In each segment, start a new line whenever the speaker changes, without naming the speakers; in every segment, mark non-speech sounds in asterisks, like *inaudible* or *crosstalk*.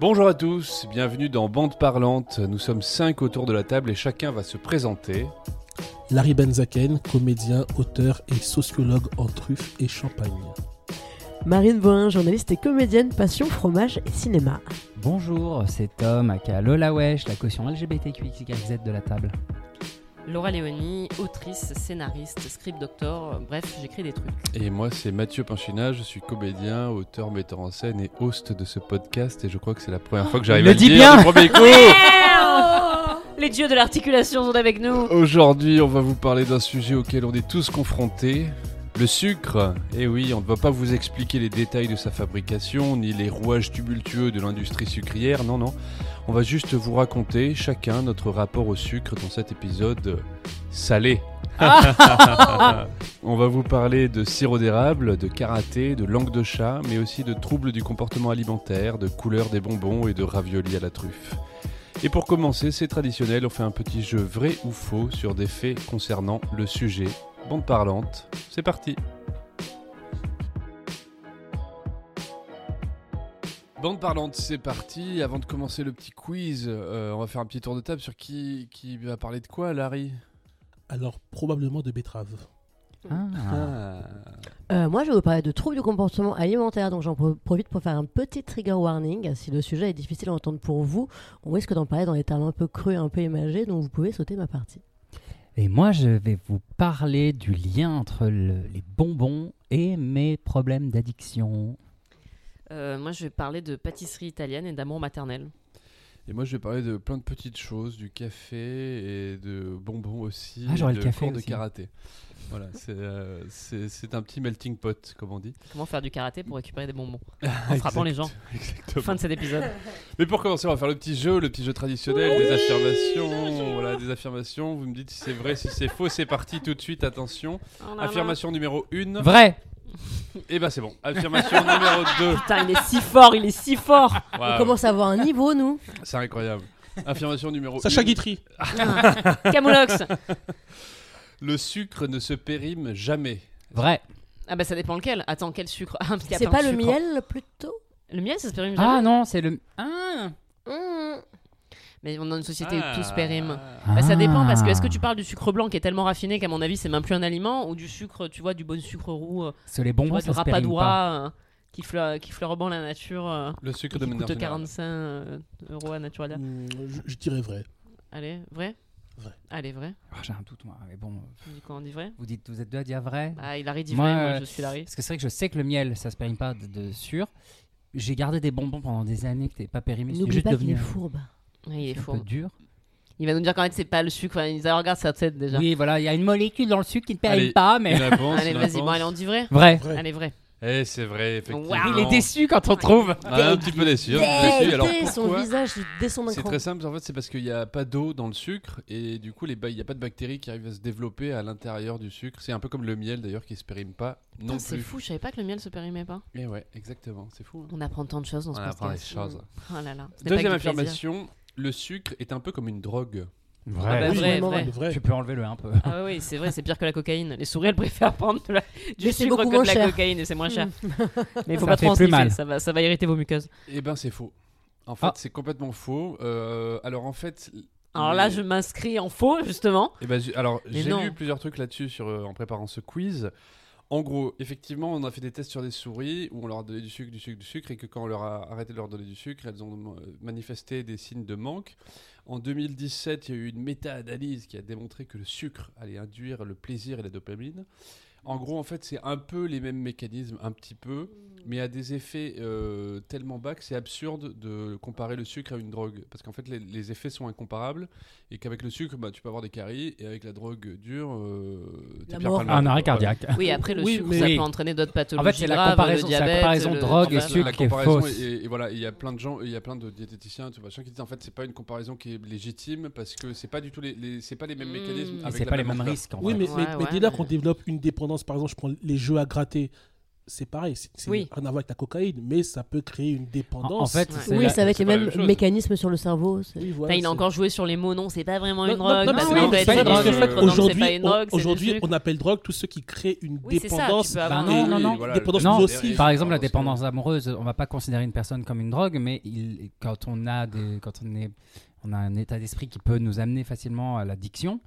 Bonjour à tous, bienvenue dans Bande Parlante. Nous sommes cinq autour de la table et chacun va se présenter.
Larry Benzaken, comédien, auteur et sociologue en truffes et champagne.
Marine Boin, journaliste et comédienne, passion fromage et cinéma.
Bonjour, c'est Tom, aka Lola Wesh, la caution LGBTQXYZ de la table.
Laura Léonie, autrice, scénariste, script doctor, bref, j'écris des trucs.
Et moi c'est Mathieu Pinchina, je suis comédien, auteur, metteur en scène et host de ce podcast et je crois que c'est la première fois que j'arrive à le dire
bien
du premier coup. *laughs* *laughs*
Les dieux de l'articulation sont avec nous.
Aujourd'hui on va vous parler d'un sujet auquel on est tous confrontés. Le sucre, eh oui, on ne va pas vous expliquer les détails de sa fabrication, ni les rouages tumultueux de l'industrie sucrière, non, non. On va juste vous raconter chacun notre rapport au sucre dans cet épisode salé. *laughs* On va vous parler de sirop d'érable, de karaté, de langue de chat, mais aussi de troubles du comportement alimentaire, de couleur des bonbons et de raviolis à la truffe. Et pour commencer, c'est traditionnel, on fait un petit jeu vrai ou faux sur des faits concernant le sujet. Bande parlante, c'est parti Bande parlante, c'est parti. Avant de commencer le petit quiz, euh, on va faire un petit tour de table sur qui, qui va parler de quoi, Larry?
Alors, probablement de betterave.
Ah.
Euh, moi, je vais vous parler de troubles du comportement alimentaire, donc j'en pro- profite pour faire un petit trigger warning. Si le sujet est difficile à entendre pour vous, on risque d'en parler dans des termes un peu crus, un peu imagés, donc vous pouvez sauter ma partie.
Et moi, je vais vous parler du lien entre le- les bonbons et mes problèmes d'addiction.
Euh, moi, je vais parler de pâtisserie italienne et d'amour maternel.
Et moi, je vais parler de plein de petites choses, du café et de bonbons aussi.
Ah,
et
j'aurais
de
le café
cours de
aussi.
karaté. Voilà, c'est euh, c'est- un petit melting pot, comme on dit.
Comment faire du karaté pour récupérer des bonbons *laughs* En frappant les gens.
Exactement.
Fin de cet épisode. *laughs*
Mais pour commencer, on va faire le petit jeu, le petit jeu traditionnel, des affirmations. Voilà, des affirmations. Vous me dites si c'est vrai, si c'est faux. C'est parti tout de suite, attention.
Oh là là.
Affirmation numéro 1.
Vrai
Et ben c'est bon. Affirmation *laughs* numéro 2.
Putain, il est si fort, il est si fort.
On commence à avoir un niveau, nous.
C'est incroyable. Affirmation numéro
Sacha
1.
Guitry.
Camoulox.
Le sucre ne se périme jamais.
Vrai
Ah bah ça dépend lequel. Attends, quel sucre? Ah, parce qu'il y a
C'est
plein
pas
de
le
sucres.
miel, plutôt?
Le miel, ça se périme
Ah
jamais
non, c'est le... Ah,
Mmh.
Mais on est dans une société où tout se
Ah.
périme. Bah, ça dépend parce que est-ce que tu
Ah.
parles du sucre blanc qui est tellement raffiné qu'à mon avis c'est même plus un aliment ou du sucre, tu vois, du bon sucre roux, euh,
que les
tu
bonbons,
vois, du
ça se périme pas.
rapadura euh, qui fleur qui fleure bon la nature, euh,
Le sucre
qui
de manière
coûte
générale.
45 euh, euros à Naturalia.
Mmh, je, je dirais vrai.
Allez, vrai?
Vrai.
Allez, vrai.
Ah, J'ai un doute, moi. Mais bon,
dis quoi, on dit vrai?
Vous, dites, vous êtes deux à dire vrai?
Ah, il a dit
Moi,
vrai, moi
euh,
je suis Larry.
Parce que c'est vrai que je sais que le miel, ça se périme pas de, de sûr. J'ai gardé des bonbons pendant des années qui n'étaient pas périmés. C'est
N'oublie
juste
pas qu'il
devenu
est
un-
fourbe.
Il est
un
faux.
peu dur.
Il va nous dire qu'en fait c'est pas le sucre. Enfin, ils regarde sa tête déjà.
Oui, voilà, il y a une molécule dans le sucre qui ne périme
Allez,
pas, mais... *laughs*
Allez, vas-y,
réponse.
bon, allez, on dit vrai
Vrai.
Vrai.
Allez, vrai.
Eh, c'est vrai, effectivement.
Il est déçu quand on trouve.
Ah, un petit peu déçu. peu déçu. Alors
son visage, il descend d'un
C'est très simple, en fait, c'est parce qu'il n'y a pas d'eau dans le sucre et du coup, les ba- il n'y a pas de bactéries qui arrivent à se développer à l'intérieur du sucre. C'est un peu comme le miel d'ailleurs qui se périme pas non
C'est fou, je savais pas que le miel se périmait pas.
Et ouais, exactement, c'est fou. hein.
On apprend tant de choses dans ce
On apprend des choses.
Oh là là.
Deuxième affirmation, le sucre est un peu comme une drogue.
Ah bah,
Vrai.
Oui,
vrai, vrai.
Vrai.
Tu peux enlever le un peu.
Ah oui, c'est vrai, c'est pire que la cocaïne. Les souris, elles préfèrent *laughs* prendre de la- du sucre que de la
cher.
cocaïne et c'est moins cher. Mais il faut
Ça
pas trop en
plus mal.
ça va, ça va irriter vos muqueuses.
Eh ben, c'est faux. En fait,
Ah.
c'est complètement faux. Euh, alors, en fait.
Alors
les-
là, je m'inscris en faux, justement.
Eh ben, j'ai- alors, j'ai lu plusieurs trucs là-dessus sur, euh, en préparant ce quiz. En gros, effectivement, on a fait des tests sur des souris où on leur a donné du sucre, du sucre, du sucre, et que quand on leur a arrêté de leur donner du sucre, elles ont euh, manifesté des signes de manque. En 2017, il y a eu une méta-analyse qui a démontré que le sucre allait induire le plaisir et la dopamine. En gros, en fait, c'est un peu les mêmes mécanismes, un petit peu, mais à des effets euh, tellement bas que c'est absurde de comparer le sucre à une drogue. Parce qu'en fait, les, les effets sont incomparables, et qu'avec le sucre, bah, tu peux avoir des caries, et avec la drogue dure, euh, t'es
La
Pierre
mort.
Palmade,
Un arrêt cardiaque.
Oui, après, le
Oui,
sucre,
mais-
ça peut entraîner d'autres pathologies.
En fait, c'est la comparaison- c'est la
diabète,
comparaison
le-
drogue et sucre.
la
qui est fausse.
et, et voilà il y a plein de gens il y a plein de diététiciens tu vois, machin qui disent en fait c'est pas une comparaison qui est légitime parce que c'est pas du tout les, les- c'est pas les mêmes
Mmh.
mécanismes
c'est pas les
même
mêmes risques.
Oui, mais, lors
mais-
qu'on développe une dépendance, par exemple, je prends les jeux à gratter, c'est pareil, c'est
Oui.
rien à voir avec la cocaïne, mais ça peut créer une dépendance.
En- en fait,
Ouais.
Oui,
la-
c'est avec
c'est
les mêmes mécanismes sur le cerveau.
Enfin, il a encore joué sur les mots, non, c'est pas vraiment une drogue.
Aujourd'hui, aujourd'hui, on appelle drogue tout ce qui crée une
Oui, ça,
dépendance.
Bah non, non, non.
voilà,
Dépendance
Non,
aussi.
par exemple, la dépendance amoureuse, on va pas considérer une personne comme une drogue, mais il, quand on a des, quand on est, on a un état d'esprit qui peut nous amener facilement à l'addiction,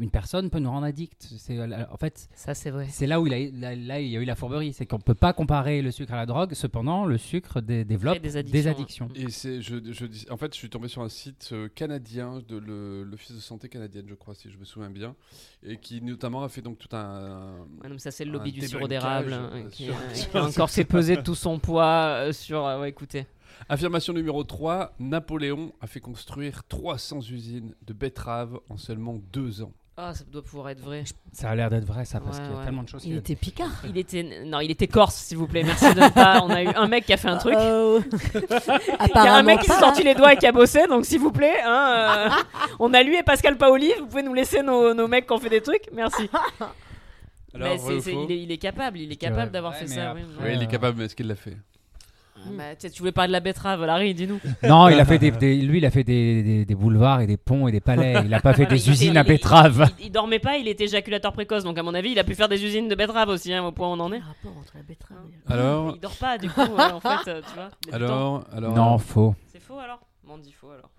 une personne peut nous rendre addict. C'est, en fait,
Ça, c'est vrai.
c'est là où il, a, là, là, il y a eu la fourberie, c'est qu'on peut pas comparer le sucre à la drogue. Cependant, le sucre dé- développe
des
des
addictions,
addictions.
Et c'est, je, je dis- en fait, je suis tombé sur un site euh, canadien de l'Office de santé canadienne, je crois, si je me souviens bien, et qui notamment a fait donc tout un.
Ouais, non, mais ça, c'est le lobby du sirop d'érable hein,
euh, *laughs*
qui,
sur-
euh,
sur-
qui a encore fait peser tout son poids euh, sur. euh, ouais, écoutez.
Affirmation numéro 3 Napoléon a fait construire 300 usines de betteraves en seulement deux ans.
Ah, ça doit pouvoir être vrai.
Ça a l'air d'être vrai, ça, parce
Ouais,
qu'il y a
ouais.
tellement de choses.
Il était picard.
Il était. Non, il était corse, s'il vous plaît. Merci de ne pas. On a eu un mec qui a fait un truc.
Euh,
Il y a un mec qui s'est sorti les doigts et qui a bossé, donc s'il vous plaît, hein, euh, on a lui et Pascal Paoli, vous pouvez nous laisser nos, nos mecs qui ont fait des trucs, merci.
Alors,
Mais il, est, il est capable, il est
Ouais,
capable d'avoir fait ça.
après-
oui.
Il est capable, mais est-ce qu'il l'a fait?
Ah, bah, tu voulais parler de la betterave, Larry, dis-nous. *laughs*
Non, il a fait des, des- lui, il a fait des, des- des boulevards et des ponts et des palais. Il a pas fait
Voilà,
des
il
usines
était-
à
il-
betteraves.
Il, il dormait pas, il était éjaculateur précoce, donc à mon avis, il a pu faire des usines de betterave aussi, hein, au point où on en est.
rapport entre la betterave et
Ah.
Alors,
Il dort pas, du coup, euh, en fait, euh, tu vois.
alors, alors.
Non, faux.
C'est faux alors? M'en dis faux alors.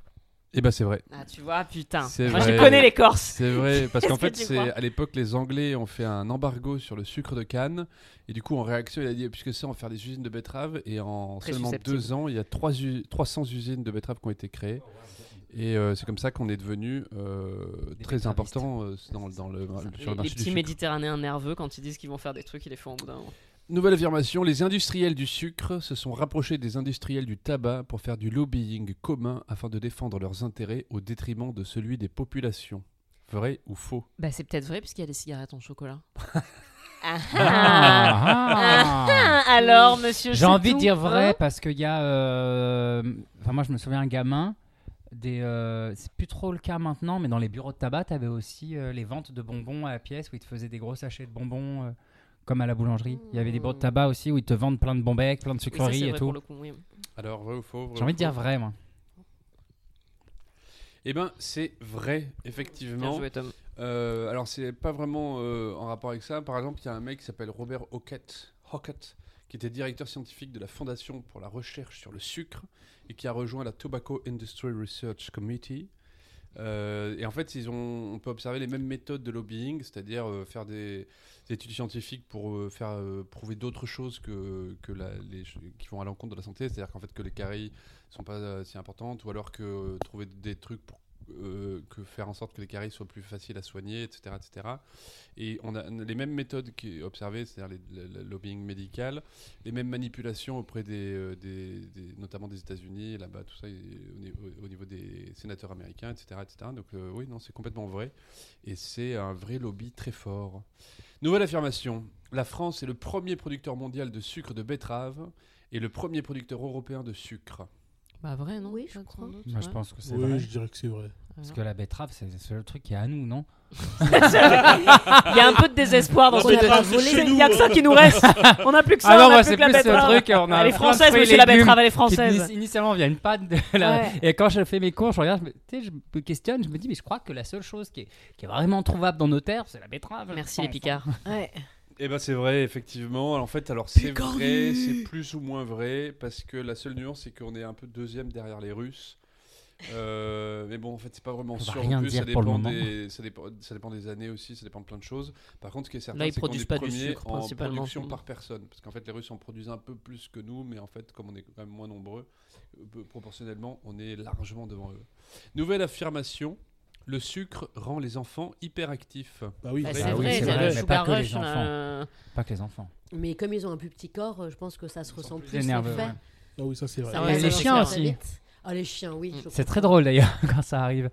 Eh ben, c'est vrai.
Ah, tu vois, putain.
C'est
Moi,
vrai.
je connais les Corses.
C'est vrai, *laughs* parce qu'en fait, c'est à l'époque, les Anglais ont fait un embargo sur le sucre de canne. Et du coup, en réaction, il a dit puisque ça, on va faire des usines de betteraves. Et en
Très
seulement deux ans, il y a trois u- 300 usines de betteraves qui ont été créées. Et euh, c'est comme ça qu'on est devenu euh, très important euh, dans, dans le, sur
Les,
le
les
marché
petits méditerranéens nerveux, quand ils disent qu'ils vont faire des trucs, ils les font au bout d'un moment.
Nouvelle affirmation les industriels du sucre se sont rapprochés des industriels du tabac pour faire du lobbying commun afin de défendre leurs intérêts au détriment de celui des populations. Vrai ou faux?
Bah, c'est peut-être vrai, puisqu'il y a des cigarettes en chocolat. *laughs* Ah, ah.
Ah,
alors, monsieur.
J'ai envie de dire vrai
hein
parce qu'il y a. euh, Enfin, moi, je me souviens un gamin. Des, euh, c'est plus trop le cas maintenant, mais dans les bureaux de tabac, tu avais aussi euh, les ventes de bonbons à la pièce où ils te faisaient des gros sachets de bonbons, euh, comme à la boulangerie. Il y avait des bureaux de tabac aussi où ils te vendent plein de bonbecs, plein de
Oui, ça, c'est
sucreries et
vrai
tout.
pour le coup, oui.
Alors, vrai ou faux
J'ai envie de dire vrai, moi.
Eh ben, c'est vrai,
Bien
effectivement.
joué, Tom.
Euh, alors, c'est pas vraiment euh, en rapport avec ça. Par exemple, il y a un mec qui s'appelle Robert Hockett, Hockett, qui était directeur scientifique de la Fondation pour la recherche sur le sucre et qui a rejoint la Tobacco Industry Research Committee. Euh, et en fait, ils ont, on peut observer les mêmes méthodes de lobbying, c'est-à-dire euh, faire des, des études scientifiques pour euh, faire prouver d'autres choses que, que les, qui vont à l'encontre de la santé, c'est-à-dire qu'en fait que les caries sont pas si importantes, ou alors que trouver des trucs pour euh, que faire en sorte que les caries soient plus faciles à soigner, etc., etc. Et on a les mêmes méthodes qui observées, c'est-à-dire le, lobbying médical, les mêmes manipulations auprès des, euh, notamment des États-Unis, là-bas, tout ça, et au, niveau, au niveau des sénateurs américains, etc., etc. Donc euh, oui, non, c'est complètement vrai, et c'est un vrai lobby très fort. Nouvelle affirmation la France est le premier producteur mondial de sucre de betterave et le premier producteur européen de sucre.
Bah, vrai, non?
Oui, je crois.
Moi, je pense que c'est
Oui,
vrai.
je dirais que c'est vrai.
Parce que la betterave, c'est le seul truc qui est à nous, non?
Il y a un peu de désespoir dans ce
chez
Il y a que ça qui nous reste. *laughs* On n'a plus que ça.
Ah non,
on a plus que la betterave.
truc. On a
Elle est française, monsieur, la betterave, elle est française.
ini- initialement vient une panne de la-
Ouais.
et quand je fais mes cours je regarde je me questionne je me dis mais je crois que la seule chose qui est, qui est vraiment trouvable dans nos terres c'est la betterave
Merci les picards.
Ouais.
Eh ben c'est vrai, effectivement. En fait, alors c'est vrai, c'est plus ou moins vrai, parce que la seule nuance, c'est qu'on est un peu deuxième derrière les Russes. Euh, mais bon, en fait, c'est pas vraiment sûr.
rien dire
ça
pour le
dépend, des, ça, dépend, ça dépend des années aussi, ça dépend de plein de choses. Par contre, ce qui est certain,
Là, ils
c'est qu'on
produisent
est
pas du
premier
sucre,
en
principalement,
production par personne. Parce qu'en fait, les Russes en produisent un peu plus que nous, mais en fait, comme on est quand même moins nombreux, euh, proportionnellement, on est largement devant eux. Nouvelle affirmation. Le sucre rend les enfants hyperactifs.
Bah oui,
Bah,
Bah
c'est
oui,
vrai,
c'est
le
mais
sugar
pas que les
rush.
enfants.
là.
pas que les enfants
Mais comme ils ont un plus petit corps, euh, je pense que ça se ressent plus.
plus nerveux
l'effet.
ouais.
Ah oui, ça c'est vrai.
Ça
Ah ouais, les chiens
aussi.
vite. Ah, les chiens, oui. je
c'est très drôle d'ailleurs *laughs* quand ça arrive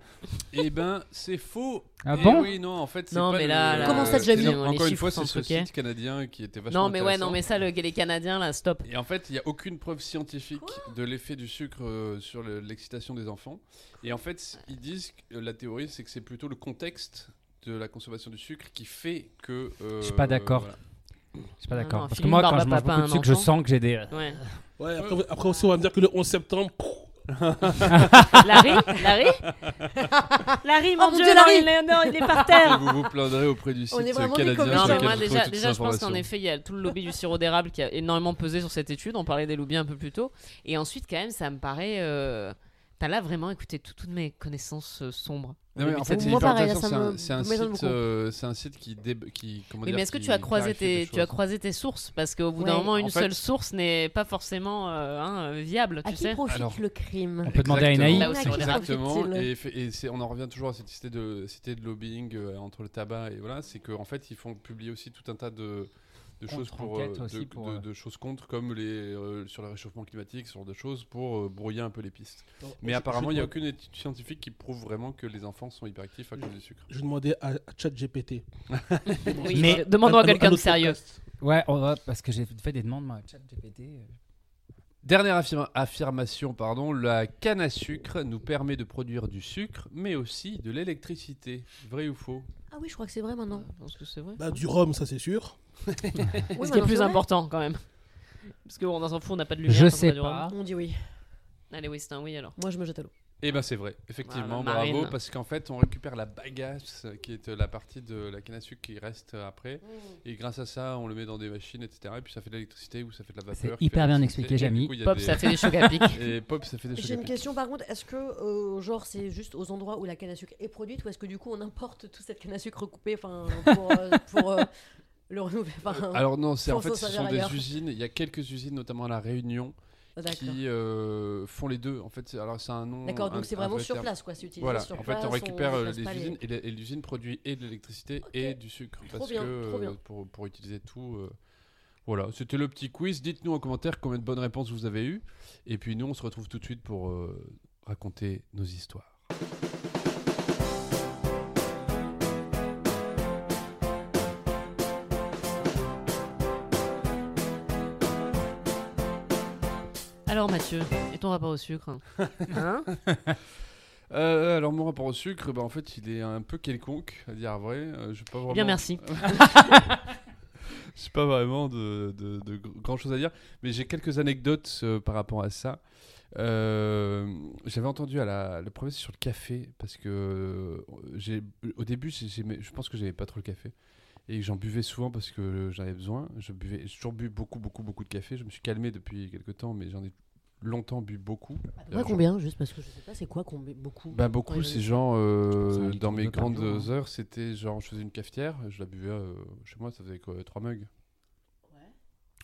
Eh ben, c'est faux.
ah
Eh
bon
Oui, non, en fait, c'est
Non,
pas
mais
le-
là, là,
Comment ça, Jamie
non,
Les
Encore une
chiffres
fois,
sont
c'est ce
truqués.
site canadien qui était vachement
Non, mais ouais,
intéressant.
non, mais ça, le, les Canadiens, là, stop.
Et en fait, il n'y a aucune preuve scientifique de l'effet du sucre euh, sur le- l'excitation des enfants. Et en fait, ils disent que euh, la théorie, c'est que c'est plutôt le contexte de la consommation du sucre qui fait que. euh,
Je suis pas d'accord.
voilà.
Je suis pas d'accord.
non,
Parce que
Philippe
moi, quand
Barba
je mange
Papa,
beaucoup de
un
sucre, je
enfant.
sens que j'ai des.
Ouais.
Ouais, après, après aussi, on va me dire que le 11 septembre, *laughs*
Larry Larry *laughs* Larry, mon
Oh, mon
Dieu,
Larry
il est, non, il est par
Et
terre
vous vous plaindrez auprès du
On est
site
vraiment des
canadien
Non, mais moi déjà, déjà je pense qu'en effet, il y a tout le lobby du sirop d'érable qui a énormément pesé sur cette étude. On parlait des lobbies un peu plus tôt. Et ensuite, quand même, ça me paraît. euh, T'as là vraiment écouté tout- toutes mes connaissances euh, sombres.
Non, mais en fait, c'est un, site,
beaucoup.
euh, c'est un site qui, déb- qui comment
mais est-ce que
qui
tu as croisé tes, tu as
choses.
croisé tes sources? Parce qu'au bout
Ouais.
d'un moment, une
En fait-
seule source n'est pas forcément euh, hein, viable,
À
tu
qui
sais.
profite
Alors-
le crime?
On peut demander à. Enaï.
Exactement. Et, fait- et c'est- on en revient toujours à cette cité de, cité de lobbying euh, entre le tabac et voilà, c'est qu'en fait ils font publier aussi tout un tas de, de choses pour, euh,
Contre-enquêtes aussi
de,
pour,
de-
euh,
de choses contre comme les euh, sur le réchauffement climatique, ce genre de choses pour euh, brouiller un peu les pistes.
Non,
Mais
je-
apparemment il n'y a aucune étude scientifique qui prouve vraiment que les enfants sont hyperactifs à cause du sucre.
Je demandais à, à ChatGPT. *laughs*
Oui,
Mais-
demandons à,
un-
quelqu'un
un
de sérieux.
podcast.
Ouais, on va- parce que j'ai fait des demandes, moi, à ChatGPT.
Dernière affirma- affirmation, pardon, la canne à sucre nous permet de produire du sucre, mais aussi de l'électricité. Vrai ou faux?
Ah oui, je crois que c'est vrai maintenant.
Je pense que c'est vrai.
Bah, du rhum, ça c'est sûr. *laughs*
Oui,
Ce qui est
maintenant,
plus
c'est vrai.
important quand même. Parce qu'on s'en fout, on n'a pas de lumière.
Je
on
sais
du rhum.
pas.
On dit oui.
Allez, oui, c'est un oui alors.
Moi, je me jette à l'eau.
Eh ben c'est vrai, effectivement,
Voilà,
bravo,
Marine.
parce qu'en fait on récupère la bagasse qui est euh, la partie de la canne à sucre qui reste euh, après, et grâce à ça on le met dans des machines, etc. Et puis ça fait de l'électricité ou ça fait de la vapeur.
C'est hyper bien expliqué,
Et a
Pop,
des-
ça fait des chocs à pic.
Et pop, ça fait des
J'ai
chocs à
une question par contre, est-ce que euh, genre c'est juste aux endroits où la canne à sucre est produite ou est-ce que du coup on importe toute cette canne à sucre recoupée enfin pour, euh, *laughs* pour euh, le renouveler enfin,
Alors non, c'est en fait ce sont des usines, il y a quelques usines notamment à la Réunion. Qui euh, font les deux. En fait, alors c'est un nom.
D'accord, donc c'est vraiment
vrai
sur place quoi, c'est utilisé
Voilà,
sur
en fait,
place.
on récupère euh, les usines et, l'usine produit et de l'électricité et du sucre.
Trop
parce
bien,
que
trop bien.
euh, pour, pour utiliser tout. euh, voilà, c'était le petit quiz. Dites-nous en commentaire combien de bonnes réponses vous avez eues. Et puis nous, on se retrouve tout de suite pour euh, raconter nos histoires.
Alors Mathieu, et ton rapport au sucre Hein *laughs*
Euh, alors mon rapport au sucre, bah, en fait, il est un peu quelconque, à dire vrai. Euh, je pas vraiment...
Eh Bien, merci. *laughs*
j'ai pas vraiment de, de, de gr- grand chose à dire, mais j'ai quelques anecdotes euh, par rapport à ça. Euh, J'avais entendu à la, le premier c'est sur le café parce que euh, j'ai au début j'ai- j'aimais- je pense que j'aimais pas trop le café et j'en buvais souvent parce que j'en avais besoin. Je buvais, j'ai toujours bu beaucoup beaucoup beaucoup de café. Je me suis calmé depuis quelques temps, mais j'en ai longtemps bu beaucoup.
Ouais, combien juste parce que je sais pas c'est quoi combien beaucoup.
Bah beaucoup,
Ouais,
c'est genre euh, dans mes grandes
jour, hein.
heures, c'était genre je faisais une cafetière, je la buvais euh, chez moi, ça faisait quoi, trois mugs.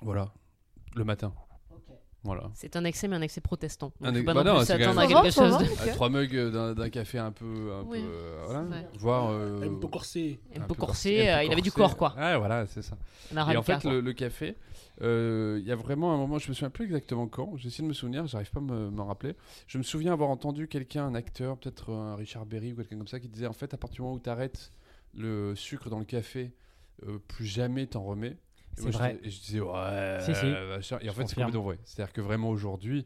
Voilà, le matin. Voilà.
C'est un excès, mais un excès protestant. Donc,
Un
faut
ex-
pas
bah
non
c'est
à
même-
quelque chose de...
trois mugs d'un d'un café un peu, un
Oui,
peu euh, voilà, euh,
Un peu corsé.
Un
un
peu corsé, euh, il avait du corps, quoi.
Ouais, voilà, c'est ça.
Un
Et en fait, le, le café, euh, il y a vraiment un moment, je me souviens plus exactement quand, j'essaie de me souvenir, j'arrive pas à me- m'en rappeler. Je me souviens avoir entendu quelqu'un, un acteur, peut-être un Richard Berry ou quelqu'un comme ça, qui disait en fait, à partir du moment où tu arrêtes le sucre dans le café, euh, plus jamais t'en remets. Et
C'est
je
vrai.
je disais, ouais.
Si, si.
machin. Et en
Je
fait, c'est complètement vrai. C'est-à-dire que vraiment aujourd'hui,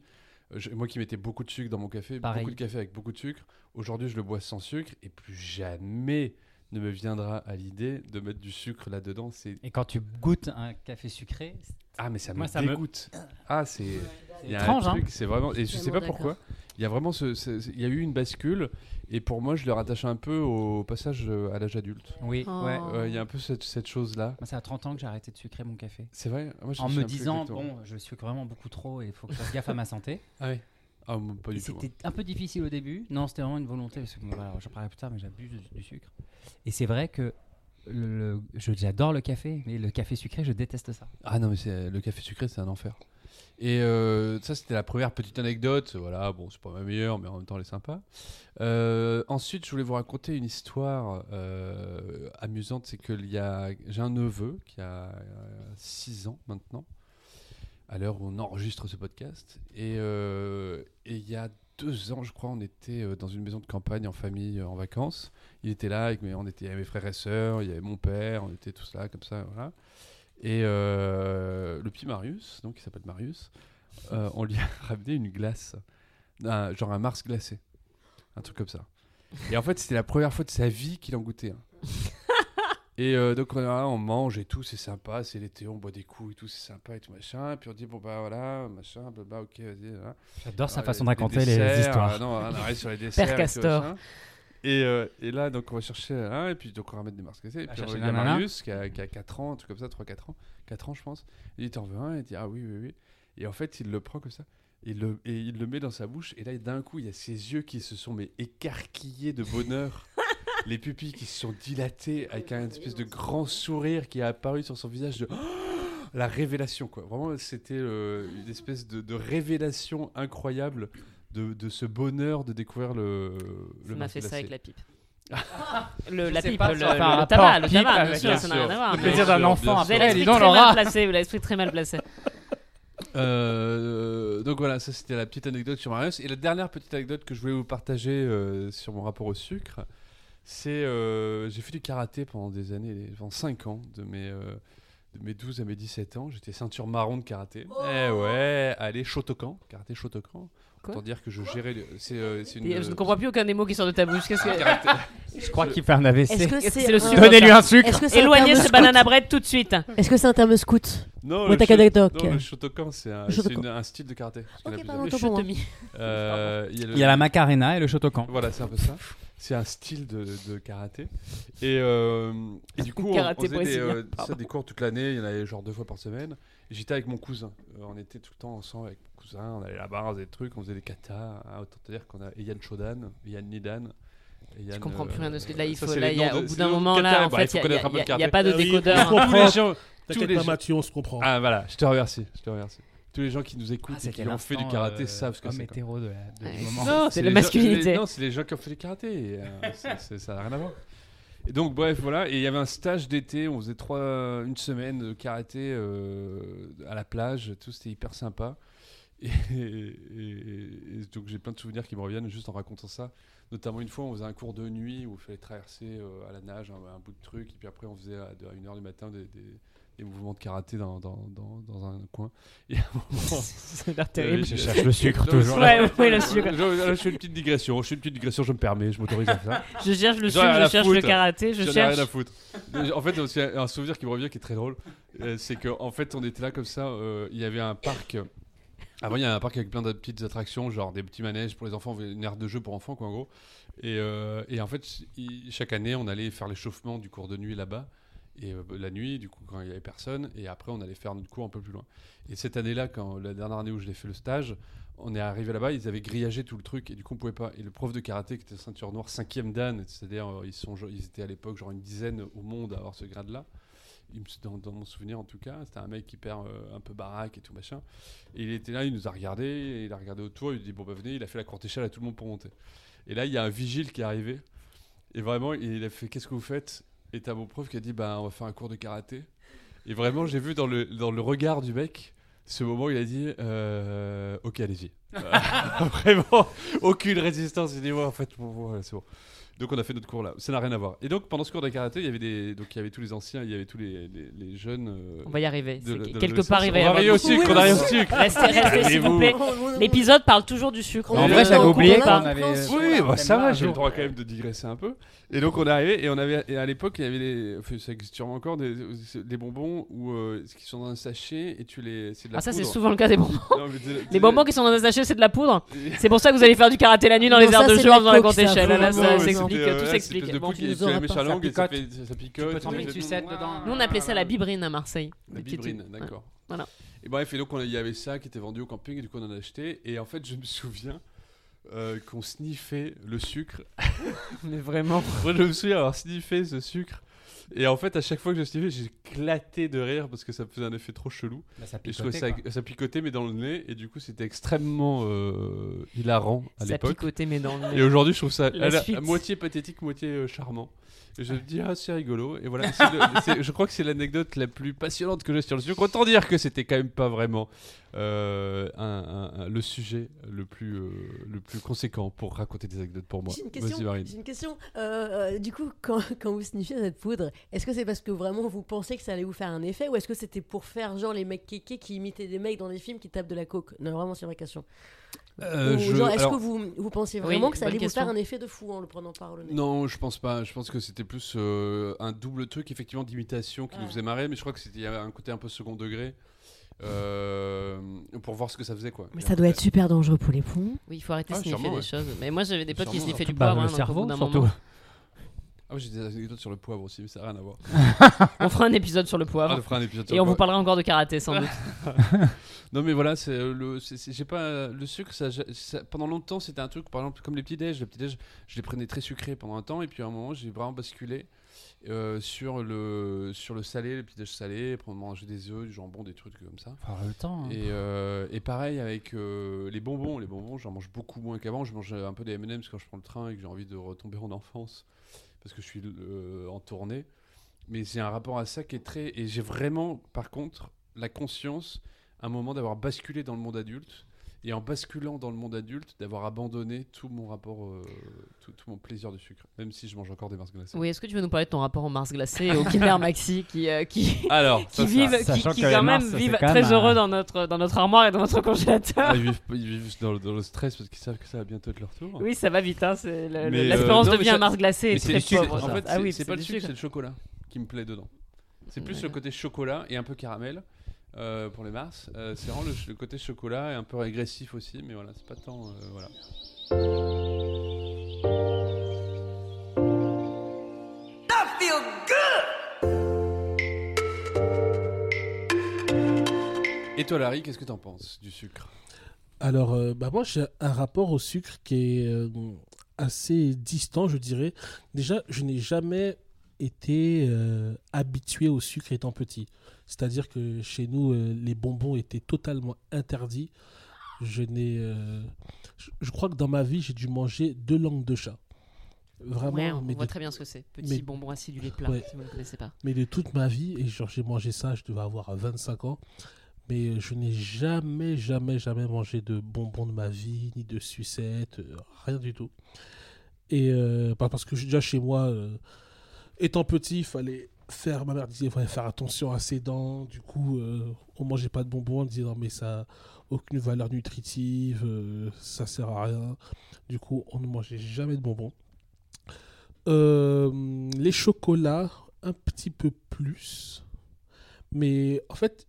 je- moi qui mettais beaucoup de sucre dans mon café,
Pareil.
beaucoup de café avec beaucoup de sucre, aujourd'hui je le bois sans sucre et plus jamais ne me viendra à l'idée de mettre du sucre là-dedans. C'est
Et quand tu goûtes un café sucré,
ah mais ça
Moi,
me
ça me-
dégoûte. Ah c'est il y a
étrange,
un
hein.
truc, c'est vraiment et je sais pas pourquoi. Il y a vraiment ce, ce- ce- il y a eu une bascule et pour moi je le rattache un peu au passage euh, à l'âge adulte.
Oui,
Oh.
ouais.
Euh, Il y a un peu cette, cette chose là.
Moi, ça a 30 ans que j'ai arrêté de sucrer mon café.
C'est vrai? Moi, je
En me disant, bon, je sucre vraiment beaucoup trop et il faut que je fasse gaffe à ma santé.
Ah oui. Ah pas du tout.
C'était un peu difficile au début. Non, c'était vraiment une volonté, parce que voilà, j'en parlerai plus tard, mais j'abuse du, du sucre. Et c'est vrai que le, le- je- j'adore le café, mais le café sucré, je déteste ça.
Ah non, mais c'est le café sucré, c'est un enfer. Et euh, ça, c'était la première petite anecdote. Voilà, bon, c'est pas ma meilleure, mais en même temps, elle est sympa. Euh, ensuite, je voulais vous raconter une histoire euh, amusante. C'est que j'ai un neveu qui a 6 ans maintenant, à l'heure où on enregistre ce podcast. Et, il y a deux ans, je crois, on était dans une maison de campagne en famille, en vacances. Il était là, avec mes, on était, il y avait mes frères et sœurs, il y avait mon père, on était tous là, comme ça, voilà. Et euh, le petit Marius, donc il s'appelle Marius, euh, on lui a *laughs* ramené une glace, un- genre un Mars glacé, un truc comme ça. Et en fait, c'était la première fois de sa vie qu'il en goûtait. un. *laughs* Et euh, donc on, est là, on mange et tout, c'est sympa, c'est l'été, on boit des coups et tout, c'est sympa et tout machin. Puis on dit bon bah voilà, machin, bah ok, vas-y. Voilà.
J'adore sa façon de raconter les
desserts,
histoires.
euh, non, on arrête sur les *laughs* desserts. et tout,
Castor.
machin. Et, euh, et là, donc, on va chercher un, et puis donc on va mettre des marques Et
Va
puis a
la nana.
Marius qui a, qui a 4 ans, un truc comme ça, 3-4 ans, 4 ans, je pense. Il dit T'en veux un? Il dit Ah oui, oui, oui. Et en fait, il le prend comme ça. Il le, et il le met dans sa bouche, et là, d'un coup, il y a ses yeux qui se sont mais écarquillés de bonheur. *laughs* les pupilles qui se sont dilatées avec un espèce de grand sourire qui a apparu sur son visage de *gasps* la révélation quoi vraiment c'était euh, une espèce de, de révélation incroyable de, de ce bonheur de découvrir le
Ça m'a fait ça avec la pipe. *laughs* le, la pipe,
pas
le,
on
le- tabac, le tabac, bien sûr, ça n'a rien à voir.
Le plaisir d'un enfant.
Vous avez l'esprit très mal placé, vous avez l'esprit très mal placé.
Euh, donc voilà, ça c'était la petite anecdote sur Marius. Et la dernière petite anecdote que je voulais vous partager euh, sur mon rapport au sucre, c'est euh, j'ai fait du karaté pendant des années, pendant 5 ans, de mes, euh, de mes 12 à mes 17 ans. J'étais ceinture marron de karaté. Eh ouais, allez, Shotokan, karaté Shotokan.
Quoi
Autant dire que je gérais. le- C'est euh, c'est une.
Et Je ne comprends plus aucun des mots qui sort de ta bouche. Qu'est-ce que...
Je crois qu'il fait un AVC.
Est-ce que
c'est
c'est
le
un-
sucre.
Donnez-lui un sucre.
Est-ce que c'est un
Éloignez
terme
ce
scout
banana bread tout de suite.
Est-ce que c'est un terme scout
Non, le, non, Shotokan, c'est un,
Le
c'est
Shotokan.
une- un style de karaté.
Ok, pardon.
Le
Autant pour moi.
Euh, il y a le-
Il y a la Macarena et le Shotokan.
Voilà, c'est un peu ça. C'est un style de, de karaté. Et, euh, et du *laughs* coup, on,
Karaté
on faisait des,
brésilien,
euh, ça, des cours toute l'année. Il y en avait genre deux fois par semaine. J'étais avec mon cousin. Euh, on était tout le temps ensemble avec mon cousin. On allait là-bas, on faisait des trucs. On faisait des katas. Ah, autant te dire qu'on a Yann Shodan, Yann Nidan.
Je comprends plus
euh,
rien de ce que là il
ça,
faut
c'est
là y a- au bout d'un moment
kata.
là en
Bah,
fait
il faut
il y a- pas de
Ah oui,
décodeur. hein.
Tous les gens, tous les
pas,
gens-
Mathieu, on se comprend.
Ah voilà, je te remercie, je te remercie. Tous les gens qui nous écoutent
Ah,
et qui ont fait du karaté
euh,
savent ce que c'est.
hétéro de la- de-
Ouais.
du moment.
Non, c'est la masculinité.
non, c'est les gens qui ont fait du karaté. ça n'a rien à voir. Et donc, bref, voilà. Et il y avait un stage d'été. On faisait trois, une semaine de karaté euh, à la plage. Tout, c'était hyper sympa. Et, donc, j'ai plein de souvenirs qui me reviennent juste en racontant ça. Notamment, une fois, on faisait un cours de nuit où il fallait traverser euh, à la nage un, un bout de truc. Et puis après, on faisait à, de- à 1h du matin des, des- des mouvements de karaté dans, dans, dans, dans un coin. Et à un moment, *laughs*
Ça a l'air
euh,
terrible.
Je cherche le sucre toujours.
Ouais, ouais, le sucre.
je, je- je fais une petite digression. Je fais une petite digression. Je me permets. Je m'autorise à faire.
Je cherche le sucre, je cherche le karaté, je
ai
cherche.
rien à foutre. En fait, aussi un souvenir qui me revient qui est très drôle, euh, c'est qu'en fait, on était là comme ça. euh, Il y avait un parc. Avant, il y avait un parc avec plein de petites attractions, genre des petits manèges pour les enfants, une aire de jeu pour enfants, quoi, en gros. Et, euh, et en fait, chaque année, on allait faire l'échauffement du cours de nuit là-bas. Et euh, la nuit, du coup, quand il y avait personne. Et après, on allait faire notre cours un peu plus loin. Et cette année-là, quand la dernière année où je l'ai fait le stage, on est arrivé là-bas, ils avaient grillagé tout le truc et du coup on pouvait pas. Et le prof de karaté qui était ceinture noire 5e dan, c'est-à-dire euh, ils sont, ils étaient à l'époque genre une dizaine au monde à avoir ce grade-là. Dans, dans mon souvenir en tout cas, c'était un mec qui perd euh, un peu baraque et tout machin. Et il était là, il nous a regardé, et il a regardé autour, il a dit bon bah venez, il a fait la courte échelle à tout le monde pour monter. Et là il y a un vigile qui est arrivé et vraiment il a fait qu'est-ce que vous faites? Et t'as mon prof qui a dit bah on va faire un cours de karaté. Et vraiment j'ai vu dans le, dans le regard du mec ce moment où il a dit euh, ok allez-y. *laughs* *laughs* Vraiment, aucune résistance. Il dit, ouais, en fait, bon, voilà, c'est bon. Donc, on a fait notre cours là. Ça n'a rien à voir. Et donc, pendant ce cours de karaté, il y avait, des... donc, il y avait tous les anciens, il y avait tous les, les, les jeunes. euh,
On va y arriver.
de- de
Quelque part, il va y
On va
avoir.
arriver au
du-
sucre, on arrive au sucre.
Restez, restez, s'il vous plaît. L'épisode parle toujours du sucre.
En vrai, j'avais
on
oublié qu'on avait.
Oui, bah, ça va, j'ai le droit quand même de digresser un peu. Et donc on est arrivé et on avait et à l'époque il y avait des enfin, ça existe sûrement encore des, des bonbons où euh, qui sont dans un sachet et tu les c'est de la
Ah, ça, c'est souvent le cas des *laughs* bonbons.
Non, mais t'es-
Les bonbons qui sont dans un sachet, c'est de la poudre. *laughs* C'est pour ça que vous allez faire du karaté la nuit dans
Non,
les aires de jeu en
la
faisant la grande
ça,
échelle. S'explique, tout s'explique. Bon.
tu nous
langue et
Ça
ça
picote.
fait ça picote.
Tu peux dedans.
Nous, on appelait ça la bibrine à Marseille.
La bibrine, d'accord.
Voilà.
Et bref, et donc il y avait ça qui était vendu au camping et du coup on en a acheté. Et en fait, je me souviens euh, qu'on sniffait le sucre. *laughs*
Mais vraiment.
Moi, je me souviens avoir sniffé ce sucre. Et en fait, à chaque fois que je sniffais, j'ai éclaté de rire parce que ça me faisait un effet trop chelou.
Bah, ça
Et je
picotait,
ça, ça picotait, mais dans le nez. Et du coup, c'était extrêmement euh, hilarant à
Ça
l'époque.
picotait, mais dans le
Et
nez.
aujourd'hui, je trouve ça à la-
suite.
à moitié pathétique, moitié euh, charmant. Et je me dis, ah, c'est rigolo. Et voilà, le- je crois que c'est l'anecdote la plus passionnante que j'ai sur le sucre. Autant dire que c'était quand même pas vraiment euh, un- un- un- le sujet le plus, euh, le plus conséquent pour raconter des anecdotes pour moi.
J'ai une question. Une question. Euh, euh, du coup, quand, quand vous sniffiez cette poudre, est-ce que c'est parce que vraiment vous pensez que ça allait vous faire un effet ou est-ce que c'était pour faire genre les mecs kékés qui imitaient des mecs dans des films qui tapent de la coke? Non, vraiment, c'est une vraie question.
Euh, je-
est-ce que vous, vous pensiez
Oui,
vraiment que ça allait vous faire un effet de fou en le prenant par le nez?
Non, je pense pas. Je pense que c'était plus euh, un double truc, effectivement, d'imitation qui nous faisait marrer, mais je crois que c'était il y avait un côté un peu second degré euh, pour voir ce que ça faisait, quoi.
Mais
Et
ça doit
fait-
être super dangereux pour les poumons.
Oui, il faut arrêter de
Ah,
sniffer des
ouais.
choses. Mais moi, j'avais des potes qui sniffaient du
Bah,
poivre.
le
hein,
cerveau, surtout.
moment-
Ah oui, j'ai des anecdotes sur le poivre aussi, mais ça n'a rien à voir. *laughs*
On fera un épisode sur le
Ah,
poivre.
on fera un épisode sur
Et
le
on vous parlera encore de karaté sans doute. *laughs*
Non mais voilà, c'est euh, le, j'ai pas le sucre. Ça, ça- pendant longtemps, c'était un truc, par exemple, comme les petits déj. Les petits déj, je les prenais très sucrés pendant un temps, et puis à un moment, j'ai vraiment basculé euh, sur le sur le salé, les petits déj salés, prendre manger des œufs, du jambon, des trucs comme ça.
Faut avoir le temps. hein.
Et, euh, et pareil avec euh, les bonbons. Les bonbons, j'en mange beaucoup moins qu'avant. Je mange un peu des M&M's quand je prends le train et que j'ai envie de retomber en enfance parce que je suis euh, en tournée. Mais j'ai un rapport à ça qui est très. Et j'ai vraiment, par contre, la conscience, un moment d'avoir basculé dans le monde adulte. Et en basculant dans le monde adulte, d'avoir abandonné tout mon rapport, euh, tout, tout mon plaisir de sucre, même si je mange encore des Mars glacées.
Oui, est-ce que tu veux nous parler de ton rapport au Mars glacé et au *laughs* Kinder Maxi qui, euh, qui,
Alors,
qui
ça, ça-
vivent, qui, quand même
Mars,
vivent
quand
très
même
heureux
un-
dans notre, dans notre armoire et dans notre congélateur
Ah, ils, vivent, ils vivent dans, le, dans le stress parce qu'ils savent que ça va bientôt être leur tour.
Oui, ça va vite. Hein, L'espérance
euh,
de vie à Mars glacé est
c'est
très pauvre.
En fait,
ah
c'est
oui,
c'est pas le
du
sucre, c'est le chocolat qui me plaît dedans. C'est plus le côté chocolat et un peu caramel euh, pour les Mars. Euh, c'est vraiment le, le côté chocolat et un peu régressif aussi, mais voilà, c'est pas tant. euh, voilà. Et toi, Larry, qu'est-ce que t'en penses du sucre?
Alors, euh, bah moi, j'ai un rapport au sucre qui est euh, assez distant, je dirais. Déjà, je n'ai jamais été euh, habitué au sucre étant petit. C'est-à-dire que chez nous, euh, les bonbons étaient totalement interdits. Je n'ai, euh, je, je crois que dans ma vie, j'ai dû manger deux langues de chat. Vraiment,
Ouais, on
mais,
voit
de,
très bien ce que c'est. Petit
mais-
bonbon acidulé *laughs* plat,
Ouais.
si vous ne connaissez pas.
mais de toute ma vie, et genre j'ai mangé ça, je devais avoir 25 ans. Mais euh, je n'ai jamais, jamais, jamais mangé de bonbons de ma vie, ni de sucettes, rien du tout. Et euh, bah, parce que déjà chez moi, euh, étant petit, il fallait faire, ma mère disait, faire attention à ses dents. Du coup, euh, on mangeait pas de bonbons. On disait, non, mais ça aucune valeur nutritive, euh, ça sert à rien. Du coup, on ne mangeait jamais de bonbons. Euh, les chocolats, un petit peu plus. Mais en fait,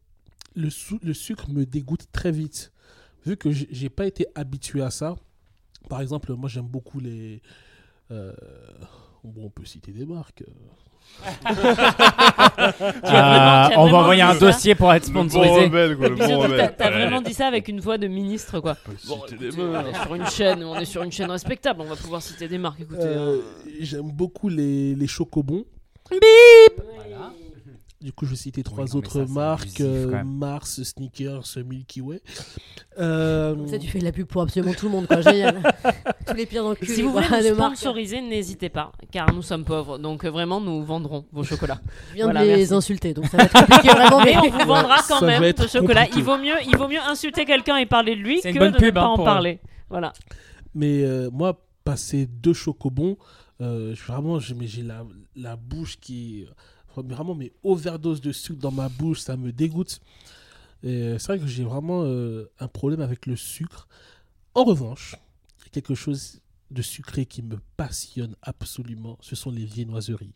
le, sucre me dégoûte très vite. Vu que j'ai pas été habitué à ça. Par exemple, moi j'aime beaucoup les. euh, bon, on peut citer des marques. *laughs*
as
Euh, on va envoyer un dossier pour être sponsorisé.
T'as t'as vraiment dit ça avec une voix de ministre, quoi. Bon,
citer des
écoutez, on est sur une chaîne, on est sur une chaîne respectable, on va pouvoir citer des marques. Écoutez,
Euh,
hein.
J'aime beaucoup les, les chocobons.
Voilà.
Du coup, je vais citer trois
non,
autres
ça,
marques
abusif,
euh. Mars, Sneakers, Milky Way. Euh,
Ça, tu fais de la pub pour absolument tout le monde, quoi. Génial. *laughs* Tous les pires dans le cul.
Si vous voulez nous sponsoriser, n'hésitez pas, car nous sommes pauvres, donc euh, vraiment nous vendrons vos chocolats.
Je viens
Voilà,
de les
merci.
insulter, donc ça va être compliqué vraiment. *laughs*
Mais on vous vendra quand même de chocolat.
compliqué.
Il vaut mieux, il vaut mieux insulter quelqu'un et parler de lui que de
pub,
ne pas
hein,
en parler. Voilà.
Mais euh, moi, passer deux chocobons, euh, vraiment, j'ai la, la bouche qui. Vraiment, mais overdose de sucre dans ma bouche, ça me dégoûte. Euh, c'est vrai que j'ai vraiment euh, un problème avec le sucre. En revanche, quelque chose de sucré qui me passionne absolument, ce sont les viennoiseries.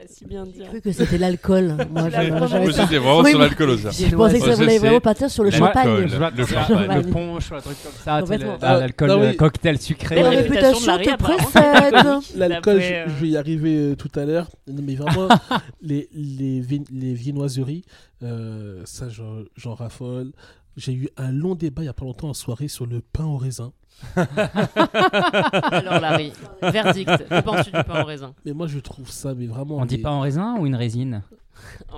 L'as si bien dit.
J'ai cru que c'était l'alcool. *laughs* Moi, je-
C'était vraiment sur l'alcool aussi.
Je pensais que ça voulait vraiment partir sur le champagne.
Le
le,
champagne.
le punch ou un truc comme ça, la- l'alcool,
Ah,
cocktail sucré.
La réputation te précède.
apparemment.
L'alcool, je,
euh,
je vais y arriver euh, tout à l'heure. Non, Mais vraiment, *laughs* les, les, vi- les viennoiseries, euh, ça, j'en j'en raffole. J'ai eu un long débat il n'y a pas longtemps en soirée sur le pain au raisin. *laughs*
Alors Larry, verdict. Que penses-tu du pain au raisin?
Mais moi, je trouve ça, mais vraiment.
On dit pas en raisin ou une résine?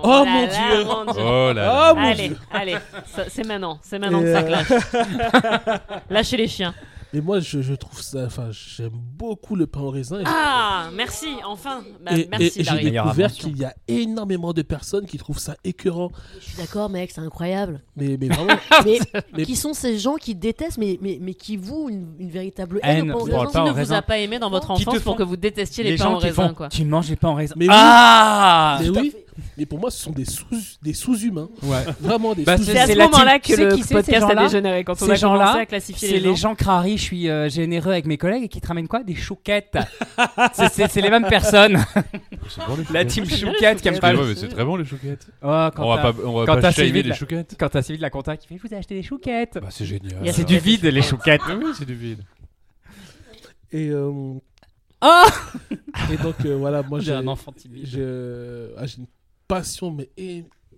Oh,
là
mon Dieu.
mon Dieu.
Oh là là.
Mon
allez,
Dieu.
allez, c'est maintenant, c'est maintenant que ça
euh,
clash. *laughs* Lâchez les chiens.
Mais moi, je, je trouve ça. Enfin, j'aime beaucoup le pain au raisin. et-
Ah, merci, enfin. Bah,
et, et-
merci,
et j'ai découvert qu'il y a énormément de personnes qui trouvent ça écœurant.
Je suis d'accord, mec, c'est incroyable.
Mais, mais vraiment, *laughs*
mais *laughs*
Mais-
qui sont ces gens qui détestent, mais, mais, mais qui vouent une, une véritable
Haine
au pain au raisin
Qui
au
ne vous a pas aimé dans votre enfance pour que vous détestiez les,
les
pains
gens
au
qui
raisin,
font
quoi
tu ne manges pas en raisin.
Mais oui.
ah
oui. Mais pour moi, ce sont des sous des sous-humains.
Ouais.
Vraiment des
Bah,
sous-humains.
C'est à
C'est
ce moment-là que le
c'est,
podcast a dégénéré, quand on
Ces
a
gens-là,
commencé à classifier
C'est
les
les
gens.
gens crari, je suis euh, généreux avec mes collègues et qui te ramènent quoi? Des chouquettes. C'est- c'est c'est les mêmes personnes.
C'est bon, les
La team
les
chouquette qui aime pas
c'est très bon les chouquettes.
Oh, quand
On va
t'as-
pas, on va
quand
pas shamer les
la-
chouquettes.
quand t'as suivi de la compta qui fait Je vous ai acheté des chouquettes.
Bah c'est génial.
C'est du vide, les chouquettes.
Oui, c'est du vide.
Et, euh,
Ah
et donc, euh, voilà, moi,
J'ai un enfant timide.
ah, une passion mais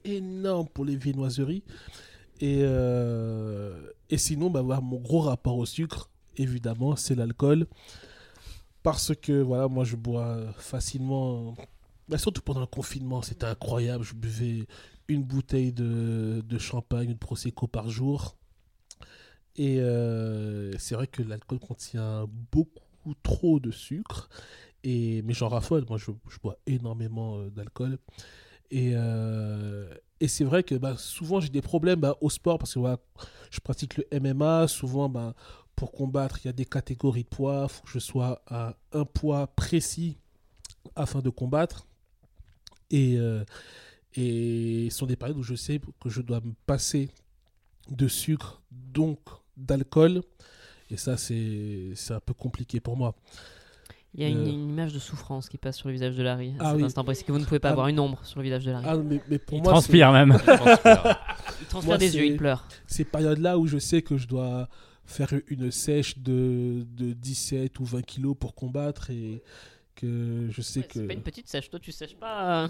énorme pour les viennoiseries. Et, euh, et sinon, bah, mon gros rapport au sucre, évidemment, c'est l'alcool. Parce que, voilà, moi, je bois facilement. bah, surtout pendant le confinement, c'était incroyable. Je buvais une bouteille de, de champagne, de prosecco par jour. Et euh, c'est vrai que l'alcool contient beaucoup trop de sucre. Et, mais j'en raffole, moi je, je bois énormément euh, d'alcool. Et, euh, et c'est vrai que bah, souvent j'ai des problèmes bah, au sport parce que je pratique le MMA. Souvent, bah, pour combattre, il y a des catégories de poids. Il faut que je sois à un poids précis afin de combattre. Et, euh, et ce sont des périodes où je sais que je dois me passer de sucre, donc d'alcool. Et ça, c'est un peu compliqué pour moi.
Il y a une,
Euh.
une image de souffrance qui passe sur le visage de Larry. À
Ah
cet
oui.
instant précis, que vous ne pouvez pas
Ah.
avoir une ombre sur le visage de Larry.
Ah, mais, mais pour
Il
moi,
transpire même. *laughs*
il transpire
moi,
des yeux, il pleure.
ces périodes-là où je sais que je dois faire une sèche de, de 17 ou 20 kilos pour combattre et que je sais
Ouais,
que...
C'est pas une petite sèche, toi tu sèches pas.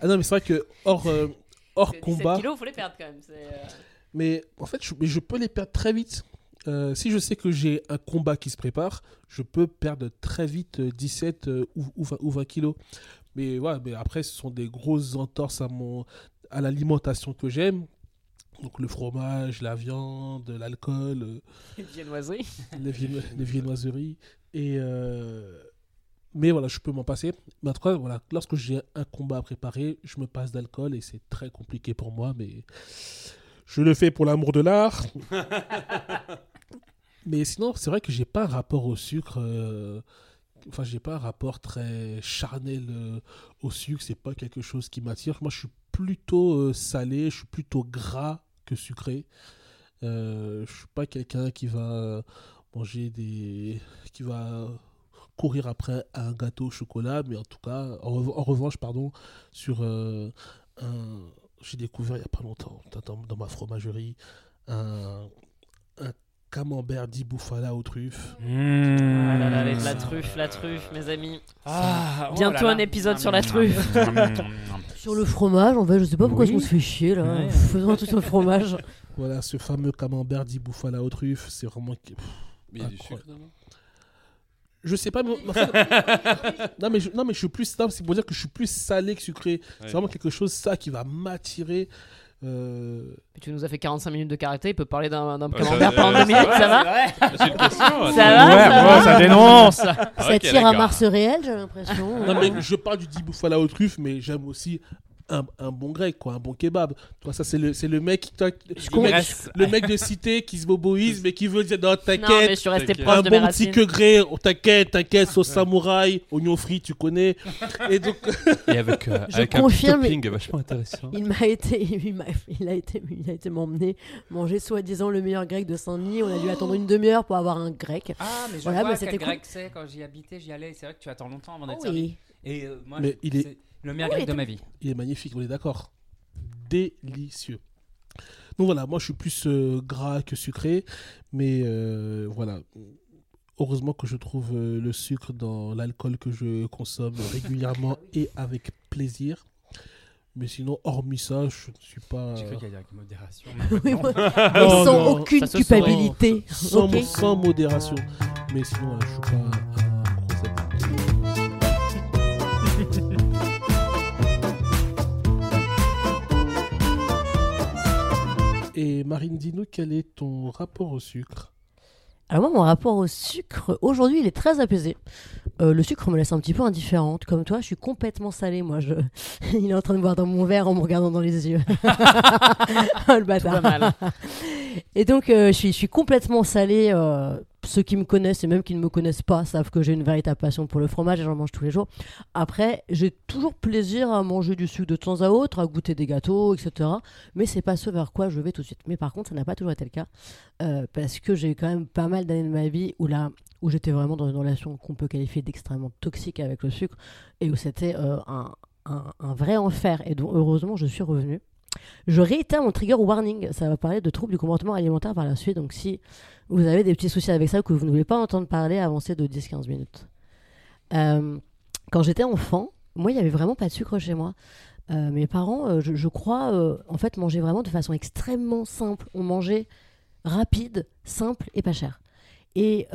Ah non, mais c'est vrai que hors, euh, hors
17
combat...
kilos, faut les perdre quand même. euh,
Mais en fait, je, mais je peux les perdre très vite. Euh, si je sais que j'ai un combat qui se prépare, je peux perdre très vite euh, 17 euh, ou, ou 20, ou 20 kilos. Mais, voilà, mais après, ce sont des grosses entorses à, mon, à l'alimentation que j'aime. Donc le fromage, la viande, l'alcool, euh,
les viennoiseries. *laughs*
les, vienno- les viennoiseries. Et, euh, mais voilà, je peux m'en passer. Mais en tout cas, voilà, lorsque j'ai un combat à préparer, je me passe d'alcool et c'est très compliqué pour moi. Mais je le fais pour l'amour de l'art. *laughs* mais sinon, c'est vrai que j'ai pas un rapport au sucre. euh, Enfin, j'ai pas un rapport très charnel euh, au sucre. C'est pas quelque chose qui m'attire. Moi, je suis plutôt euh, salé. Je suis plutôt gras que sucré. Euh, je suis pas quelqu'un qui va manger des qui va courir après un gâteau au chocolat mais en tout cas en, rev- en revanche pardon sur un j'ai découvert il y a pas longtemps dans, ma fromagerie un camembert dit bouffala aux truffes
Ah là là, les-
Mmh.
la truffe, la truffe, mes amis.
Ah, oh
Bientôt
là
un épisode sur la truffe.
Sur le fromage, en fait, je sais pas pourquoi
Oui.
on se fait chier là.
Ouais.
Faisons un truc sur le fromage. *laughs*
voilà ce fameux camembert dit bouffala aux truffes c'est vraiment pff,
Mais il y a du sucre
je sais pas mais en fait- *laughs* non mais je, non mais je suis plus c'est pour dire que je suis plus salé que sucré c'est vraiment quelque chose ça qui va m'attirer euh,
Tu nous as fait 45 minutes de karaté, il peut parler d'un
Ouais,
camembert
ça-
pendant
ça
deux minutes,
va,
ça va
C'est une question. attends.
Ça va,
Ouais,
ça
bon,
va
ça dénonce.
Ah,
Ça tire à
d'accord.
Mars réel, j'ai l'impression.
Non, mais je parle du dit bouffala aux truffes, mais j'aime aussi un, un bon grec, quoi, un bon kebab. Toi, ça, c'est le, c'est le mec, toi, le, mec, le mec de cité qui se boboise, mais qui veut dire non,
Non, mais je
t'inquiète.
suis resté
T'inquiète.
Un
de
bon petit que gré, oh, t'inquiète, t'inquiète, sauce samouraï, oignon frit, tu connais. Et donc,
Et avec, euh,
Je
avec un
confirme,
petit topping vachement intéressant.
Il m'a été, il, m'a- il a été, il a été m'emmener manger soi-disant le meilleur grec de Saint-Denis. On a dû attendre une demi-heure pour avoir un grec.
Ah, mais je
Voilà,
vois
mais
quel
c'était cool.
grec c'est quand j'y habitais, j'y allais. C'est vrai que tu attends longtemps avant d'être
Oh
servi.
oui.
Et euh, moi,
Mais
je-
il est-
c'est le meilleur
Oui,
grec de ma vie.
il est magnifique, on est d'accord. Délicieux. Donc voilà, moi je suis plus euh, gras que sucré, mais euh, voilà. Heureusement que je trouve euh, le sucre dans l'alcool que je consomme *laughs* régulièrement et avec plaisir. Mais sinon, hormis ça, je ne suis pas.
J'ai cru qu'il y avait modération. *laughs*
Oui,
Non.
moi-
Non,
Et sans
non,
aucune culpabilité.
sans, sans modération. Mais sinon, voilà, je suis pas Et Marine, dis-nous quel est ton rapport au sucre?
Alors moi, mon rapport au sucre, aujourd'hui, il est très apaisé. Euh, le sucre me laisse un petit peu indifférente. Comme toi, je suis complètement salée. Moi, je... *laughs* il est en train de boire dans mon verre en me regardant dans les yeux. *laughs* *laughs* le bâtard.
Mal.
Et donc, euh, je, suis, je suis complètement salée. euh, ceux qui me connaissent et même qui ne me connaissent pas savent que j'ai une véritable passion pour le fromage et j'en mange tous les jours. Après, j'ai toujours plaisir à manger du sucre de temps à autre, à goûter des gâteaux, etc. Mais c'est pas ce vers quoi je vais tout de suite. Mais par contre, ça n'a pas toujours été le cas euh, parce que j'ai eu quand même pas mal d'années de ma vie où là, où j'étais vraiment dans une relation qu'on peut qualifier d'extrêmement toxique avec le sucre et où c'était euh, un, un- un vrai enfer et dont heureusement je suis revenue. Je réitère mon trigger warning, ça va parler de troubles du comportement alimentaire par la suite, donc si vous avez des petits soucis avec ça ou que vous ne voulez pas entendre parler, avancez de 10-15 minutes. Euh, quand j'étais enfant, moi il n'y avait vraiment pas de sucre chez moi. Euh, mes parents, euh, je, je crois, en fait, mangeaient vraiment de façon extrêmement simple. On mangeait rapide, simple et pas cher. Et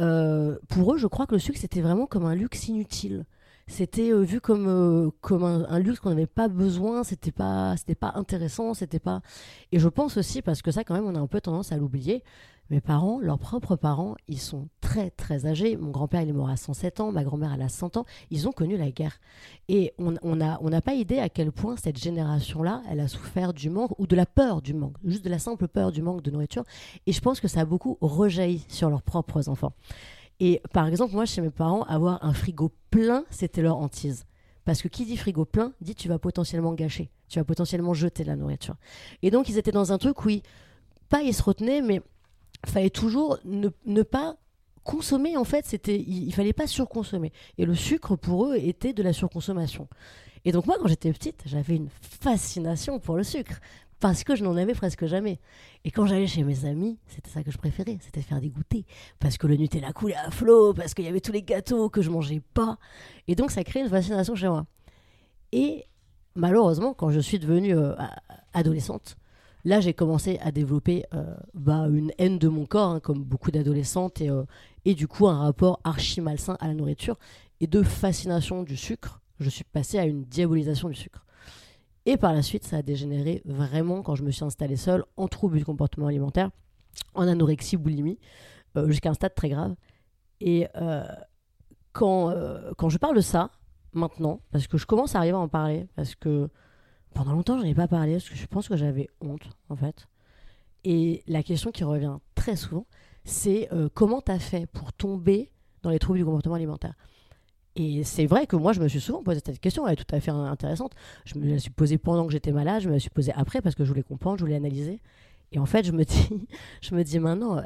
pour eux, je crois que le sucre, c'était vraiment comme un luxe inutile. C'était euh, vu comme, euh, comme un, luxe qu'on n'avait pas besoin, c'était pas, c'était pas intéressant, c'était pas. Et je pense aussi, parce que ça, quand même, on a un peu tendance à l'oublier, mes parents, leurs propres parents, ils sont très très âgés. Mon grand-père, il est mort à 107 ans, ma grand-mère, elle a 100 ans. Ils ont connu la guerre. Et on n'a on pas idée à quel point cette génération-là, elle a souffert du manque ou de la peur du manque, juste de la simple peur du manque de nourriture. Et je pense que ça a beaucoup rejailli sur leurs propres enfants. Et par exemple, moi, chez mes parents, avoir un frigo plein, c'était leur hantise. Parce que qui dit frigo plein, dit tu vas potentiellement gâcher, tu vas potentiellement jeter la nourriture. Et donc, ils étaient dans un truc où, ils- pas ils se retenaient, mais fallait toujours ne, ne pas consommer. En fait, c'était, il, il fallait pas surconsommer. Et le sucre, pour eux, était de la surconsommation. Et donc, moi, quand j'étais petite, j'avais une fascination pour le sucre. Parce que je n'en avais presque jamais. Et quand j'allais chez mes amis, c'était ça que je préférais, c'était faire des goûters. Parce que le Nutella coulait à flot, parce qu'il y avait tous les gâteaux que je mangeais pas. Et donc, ça crée une fascination chez moi. Et malheureusement, quand je suis devenue euh, adolescente, là, j'ai commencé à développer euh, bah, une haine de mon corps, hein, comme beaucoup d'adolescentes, et, euh, et du coup, un rapport archi malsain à la nourriture, et de fascination du sucre. Je suis passée à une diabolisation du sucre. Et par la suite, ça a dégénéré vraiment quand je me suis installée seule en trouble du comportement alimentaire, en anorexie, boulimie, euh, jusqu'à un stade très grave. Et euh, quand, euh, quand je parle de ça, maintenant, parce que je commence à arriver à en parler, parce que pendant longtemps, je n'en ai pas parlé, parce que je pense que j'avais honte, en fait. Et la question qui revient très souvent, c'est comment tu as fait pour tomber dans les troubles du comportement alimentaire? Et c'est vrai que moi, je me suis souvent posé cette question, elle est tout à fait intéressante. Je me la suis posée pendant que j'étais malade, je me la suis posée après parce que je voulais comprendre, je voulais analyser. Et en fait, je me *laughs* dis, je me dis maintenant,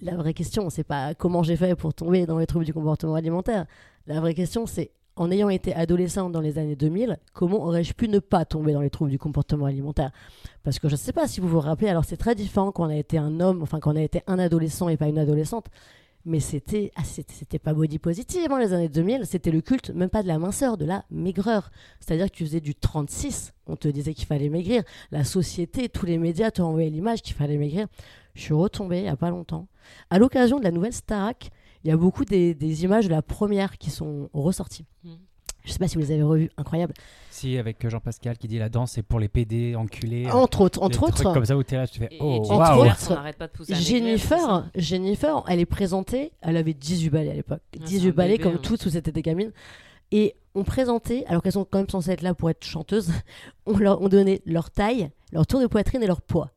la vraie question, c'est pas comment j'ai fait pour tomber dans les troubles du comportement alimentaire. La vraie question, c'est en ayant été adolescent dans les années 2000, comment aurais-je pu ne pas tomber dans les troubles du comportement alimentaire? Parce que je ne sais pas si vous vous rappelez, alors c'est très différent quand on a été un homme, enfin quand on a été un adolescent et pas une adolescente, mais c'était ah, c'était pas body positive dans les années 2000, c'était le culte même pas de la minceur, de la maigreur. C'est-à-dire que tu faisais du 36, on te disait qu'il fallait maigrir, la société, tous les médias te renvoyaient l'image qu'il fallait maigrir. Je suis retombée il y a pas longtemps. À l'occasion de la nouvelle Starac, il y a beaucoup des, images de la première qui sont ressorties.
Mm.
Je sais pas si vous les avez revues, incroyable.
Si, avec Jean-Pascal qui dit la danse c'est pour les PD enculés.
Entre autres, entre
trucs
autres,
comme ça où t'es là, tu fais
Et,
oh
et tu
Entre autres,
on n'arrête pas de
Jennifer, Jennifer, elle est présentée, elle avait 18 balais à l'époque.
Ah,
18
c'est un
balais
bébé,
comme
hein.
toutes où c'était des gamines. Et on présentait, alors qu'elles sont quand même censées être là pour être chanteuses, *laughs* on leur on donnait leur taille, leur tour de poitrine et leur poids.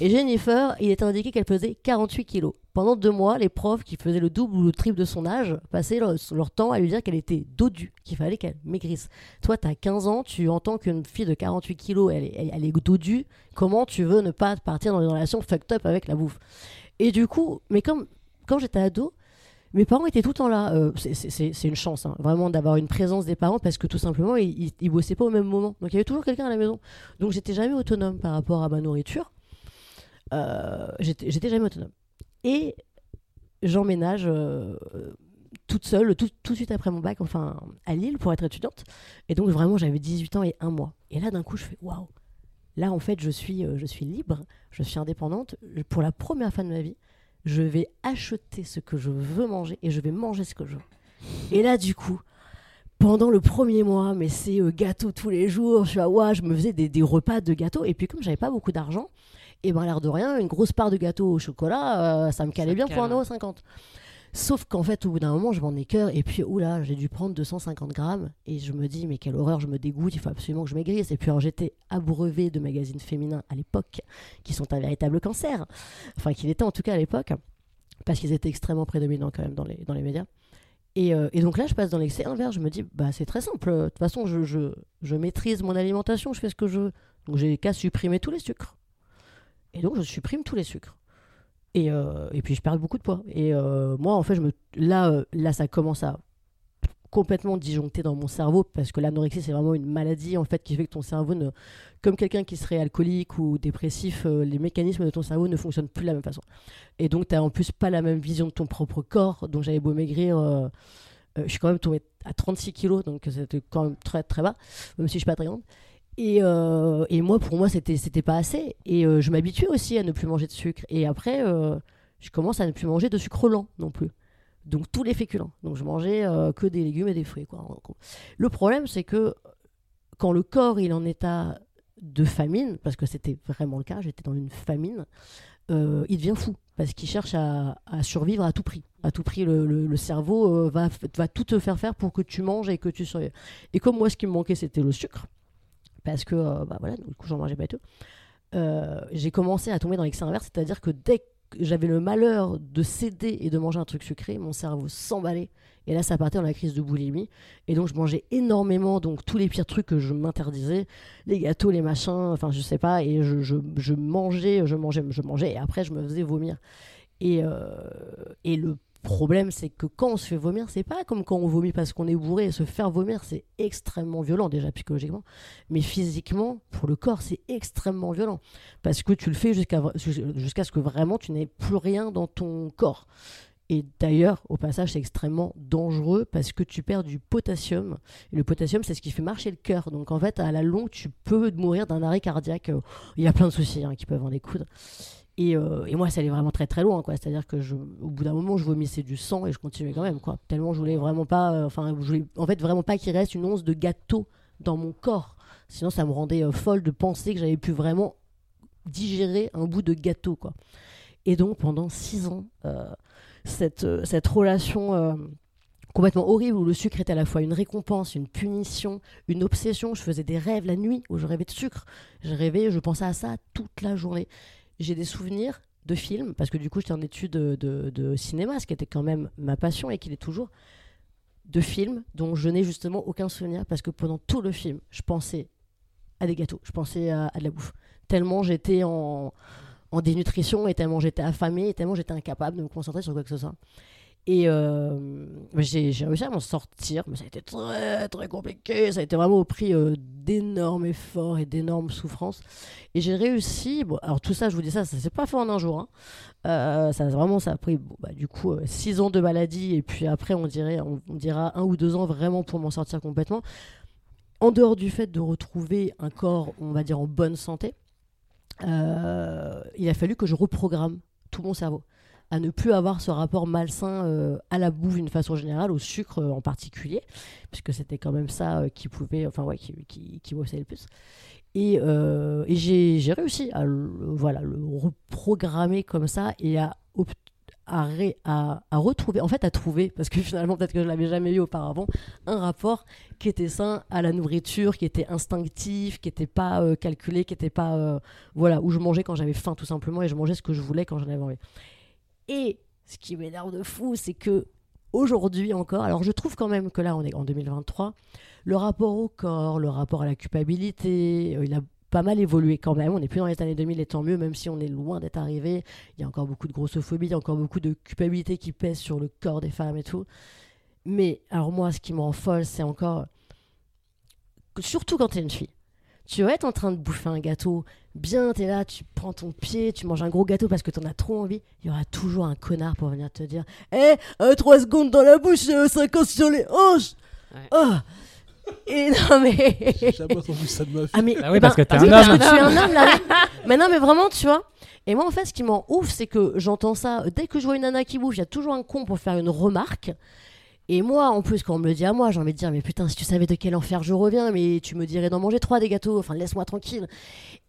Et Jennifer, il était indiqué qu'elle pesait 48 kilos. Pendant deux mois, les profs qui faisaient le double ou le triple de son âge passaient leur, temps à lui dire qu'elle était dodue, qu'il fallait qu'elle maigrisse. Toi, tu as 15 ans, tu entends qu'une fille de 48 kilos, elle est, dodue. Comment tu veux ne pas partir dans une relation fucked up avec la bouffe? Et du coup, mais quand j'étais ado, mes parents étaient tout le temps là. Euh, c'est- une chance, hein, vraiment, d'avoir une présence des parents parce que tout simplement, ils, ils, bossaient pas au même moment. Donc il y avait toujours quelqu'un à la maison. Donc j'étais jamais autonome par rapport à ma nourriture. Euh, j'étais jamais autonome. Et j'emménage euh, toute seule, tout, tout de suite après mon bac, enfin à Lille pour être étudiante. Et donc vraiment, j'avais 18 ans et un mois. Et là, d'un coup, je fais waouh. Là, en fait, je suis, euh, je suis libre, je suis indépendante. Pour la première fois de ma vie, je vais acheter ce que je veux manger et je vais manger ce que je veux. Et là, du coup, pendant le premier mois, mais c'est euh, gâteau tous les jours. Je suis à ouah, je me faisais des, des repas de gâteaux. Et puis, comme j'avais pas beaucoup d'argent, Et ben, l'air de rien, une grosse part de gâteau au chocolat, euh, ça me calait
Ça
bien pour
cale.
1,50€. Sauf qu'en fait, au bout d'un moment, je m'en ai cœur. Et puis, oula, j'ai dû prendre 250 grammes. Et je me dis, mais quelle horreur, je me dégoûte, il faut absolument que je maigrisse. Et puis, alors, j'étais abreuvée de magazines féminins à l'époque, qui sont un véritable cancer. Enfin, qu'il était en tout cas à l'époque. Parce qu'ils étaient extrêmement prédominants quand même dans les, dans les médias. Et, euh, et donc là, je passe dans l'excès inverse. Je me dis, bah, c'est très simple. De toute façon, je, je, je maîtrise mon alimentation, je fais ce que je veux. Donc, j'ai qu'à supprimer tous les sucres. Et donc, je supprime tous les sucres. Et, euh, et puis je perds beaucoup de poids. Et euh, moi, en fait, je me... là, euh, là, ça commence à complètement disjoncter dans mon cerveau parce que l'anorexie, c'est vraiment une maladie en fait qui fait que ton cerveau, ne... comme quelqu'un qui serait alcoolique ou dépressif, les mécanismes de ton cerveau ne fonctionnent plus de la même façon. Et donc, tu n'as en plus pas la même vision de ton propre corps. Donc, j'avais beau maigrir. je suis quand même tombée à 36 kilos, donc c'était quand même très très bas, même si je suis pas très grande. Et, euh, et moi, pour moi, c'était c'était pas assez. Et euh, je m'habituais aussi à ne plus manger de sucre. Et après, euh, je commence à ne plus manger de sucre lent non plus. Donc tous les féculents. Donc je mangeais que des légumes et des fruits. Le problème, c'est que quand le corps est en état de famine, parce que c'était vraiment le cas, j'étais dans une famine, il devient fou parce qu'il cherche à, survivre à tout prix. À tout prix, le, cerveau va, va tout te faire faire pour que tu manges et que tu survives. Et comme moi, ce qui me manquait, c'était le sucre, parce que euh, bah voilà, du coup, j'en mangeais pas tout. euh, j'ai commencé à tomber dans l'excès inverse, c'est-à-dire que dès que j'avais le malheur de céder et de manger un truc sucré, mon cerveau s'emballait. Et là, ça partait dans la crise de boulimie. Et donc, je mangeais énormément, donc tous les pires trucs que je m'interdisais, les gâteaux, les machins, enfin, je sais pas. Et je, je, je mangeais, je mangeais, je mangeais, et après, je me faisais vomir. Et, euh, et le problème, c'est que quand on se fait vomir, c'est pas comme quand on vomit parce qu'on est bourré. Se faire vomir, c'est extrêmement violent, déjà psychologiquement. Mais physiquement, pour le corps, c'est extrêmement violent. Parce que tu le fais jusqu'à ce que vraiment tu n'aies plus rien dans ton corps. Et d'ailleurs, au passage, c'est extrêmement dangereux parce que tu perds du potassium. Et le potassium, c'est ce qui fait marcher le cœur. Donc en fait, à la longue, tu peux mourir d'un arrêt cardiaque. Il y a plein de soucis hein, qui peuvent en découdre. Et, euh, et moi, ça allait vraiment très très loin. C'est-à-dire que je, au bout d'un moment, je vomissais du sang et je continuais quand même. Quoi. Tellement je voulais vraiment pas. euh, Enfin, je voulais en fait vraiment pas qu'il reste une once de gâteau dans mon corps. Sinon, ça me rendait euh, folle de penser que j'avais pu vraiment digérer un bout de gâteau. Quoi. Et donc, pendant six ans, cette, cette relation complètement horrible où le sucre était à la fois une récompense, une punition, une obsession. Je faisais des rêves la nuit où je rêvais de sucre. Je rêvais, je pensais à ça toute la journée. J'ai des souvenirs de films, parce que du coup, j'étais en études de, cinéma, ce qui était quand même ma passion et qui l'est toujours, de films dont je n'ai justement aucun souvenir, parce que pendant tout le film, je pensais à des gâteaux, je pensais à, de la bouffe. Tellement j'étais en dénutrition, et tellement j'étais affamée, et tellement j'étais incapable de me concentrer sur quoi que ce soit. Et euh, j'ai réussi à m'en sortir, mais ça a été très très compliqué. Ça a été vraiment au prix euh, d'énormes efforts et d'énormes souffrances. Et j'ai réussi. Bon, alors tout ça, je vous dis ça, ça s'est pas fait en un jour. hein. Euh, ça vraiment, ça a pris bah, du coup euh, six ans de maladie et puis après on dirait, on, on dira un ou deux ans vraiment pour m'en sortir complètement. En dehors du fait de retrouver un corps, on va dire en bonne santé, euh, il a fallu que je reprogramme tout mon cerveau à ne plus avoir ce rapport malsain euh, à la bouffe d'une façon générale, au sucre euh, en particulier, puisque c'était quand même ça euh, qui pouvait, enfin ouais, qui, qui, qui m'obsédait le plus. Et, et j'ai réussi à le, voilà, le reprogrammer comme ça et à, à, à, retrouver, en fait à trouver, parce que *laughs* finalement peut-être que je l'avais jamais eu auparavant, un rapport qui était sain à la nourriture, qui était instinctif, qui n'était pas calculé, qui n'était pas... voilà, où je mangeais quand j'avais faim tout simplement et je mangeais ce que je voulais quand j'en avais envie. Et ce qui m'énerve de fou, c'est que aujourd'hui encore, alors je trouve quand même que là on est en 2023, le rapport au corps, le rapport à la culpabilité, euh, il a pas mal évolué quand même. On n'est plus dans les années 2000 et tant mieux, même si on est loin d'être arrivé. Il y a encore beaucoup de grossophobie, il y a encore beaucoup de culpabilité qui pèse sur le corps des femmes et tout. Mais alors moi, ce qui me rend folle, c'est encore, surtout quand t'es une fille, tu vas être en train de bouffer un gâteau, bien t'es là, tu prends ton pied, tu manges un gros gâteau parce que t'en as trop envie, il y aura toujours un connard pour venir te dire Eh, 3 secondes dans la bouche, 50 sur les hanches
Ouais.
Oh Et non mais...
J'ai jamais entendu ça de ma vie.
Ah mais
Bah oui,
eh
parce
ben,
que t'es
oui,
un
parce
homme.
que tu es un homme là. mais non, mais vraiment, tu vois. Et moi, en fait, ce qui m'en ouf, c'est que j'entends ça dès que je vois une nana qui bouffe, il y a toujours un con pour faire une remarque. Et moi, en plus, quand on me le dit à moi, j'ai envie de dire, mais putain, si tu savais de quel enfer je reviens, mais tu me dirais d'en manger trois des gâteaux, enfin, laisse-moi tranquille.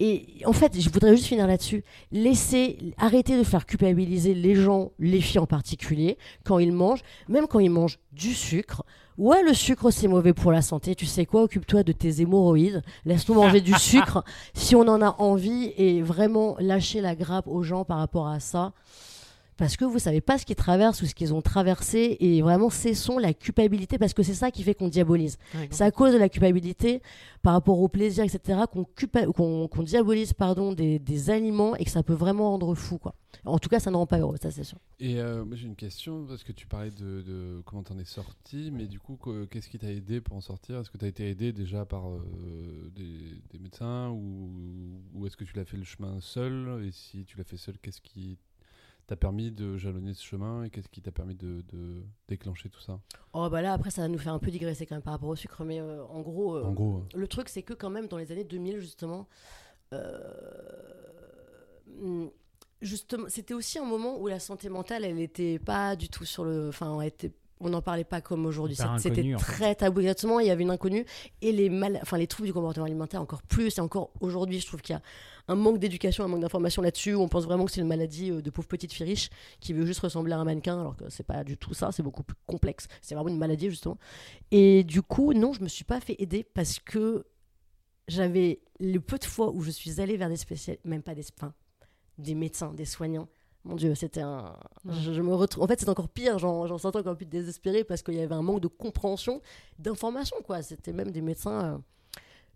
Et en fait, je voudrais juste finir là-dessus. Laissez, arrêtez de faire culpabiliser les gens, les filles en particulier, quand ils mangent, même quand ils mangent du sucre. Ouais, le sucre c'est mauvais pour la santé. Tu sais quoi Occupe-toi de tes hémorroïdes. Laisse-nous manger du *laughs* sucre si on en a envie et vraiment lâcher la grappe aux gens par rapport à ça. Parce que vous savez pas ce qu'ils traversent ou ce qu'ils ont traversé et vraiment cessons la culpabilité parce que c'est ça qui fait qu'on diabolise. C'est à cause de la culpabilité par rapport au plaisir, etc., qu'on diabolise pardon, des, des aliments et que ça peut vraiment rendre fou. Quoi. En tout cas, ça ne rend pas heureux, ça c'est sûr.
Et euh, moi j'ai une question parce que tu parlais de, de comment t'en es sorti, mais du coup que- qu'est-ce qui t'a aidé pour en sortir? Est-ce que t'as été aidé déjà par euh, des, des médecins ou, ou est-ce que tu l'as fait le chemin seul? Et si tu l'as fait seul, qu'est-ce qui t'a permis de jalonner ce chemin et qu'est-ce qui t'a permis de, de déclencher tout ça?
Oh bah là, après, ça nous faire un peu digresser quand même par rapport au sucre, mais euh, en gros, euh,
En gros,
le truc c'est que quand même dans les années 2000 justement, euh, hmm, justement, c'était aussi un moment où la santé mentale, elle n'était pas du tout sur le, enfin, était- on n'en parlait pas comme aujourd'hui. C'était très tabou exactement. Il y avait une inconnue et les mal, enfin les troubles du comportement alimentaire encore plus. Et encore aujourd'hui, je trouve qu'il y a un manque d'éducation, un manque d'information là-dessus. On pense vraiment que c'est une maladie euh, de pauvre petite fille riche qui veut juste ressembler à un mannequin, alors que c'est pas du tout ça. C'est beaucoup plus complexe. C'est vraiment une maladie justement. Et du coup, non, je me suis pas fait aider parce que j'avais le peu de fois où je suis allée vers des spécialistes, même pas des, enfin, des médecins, des soignants. Mon Dieu, c'était un.
Ouais.
Je, je me retrouve. En fait, c'est encore pire. J'en sentais encore plus désespéré parce qu'il y avait un manque de compréhension, d'information, quoi. C'était même des médecins.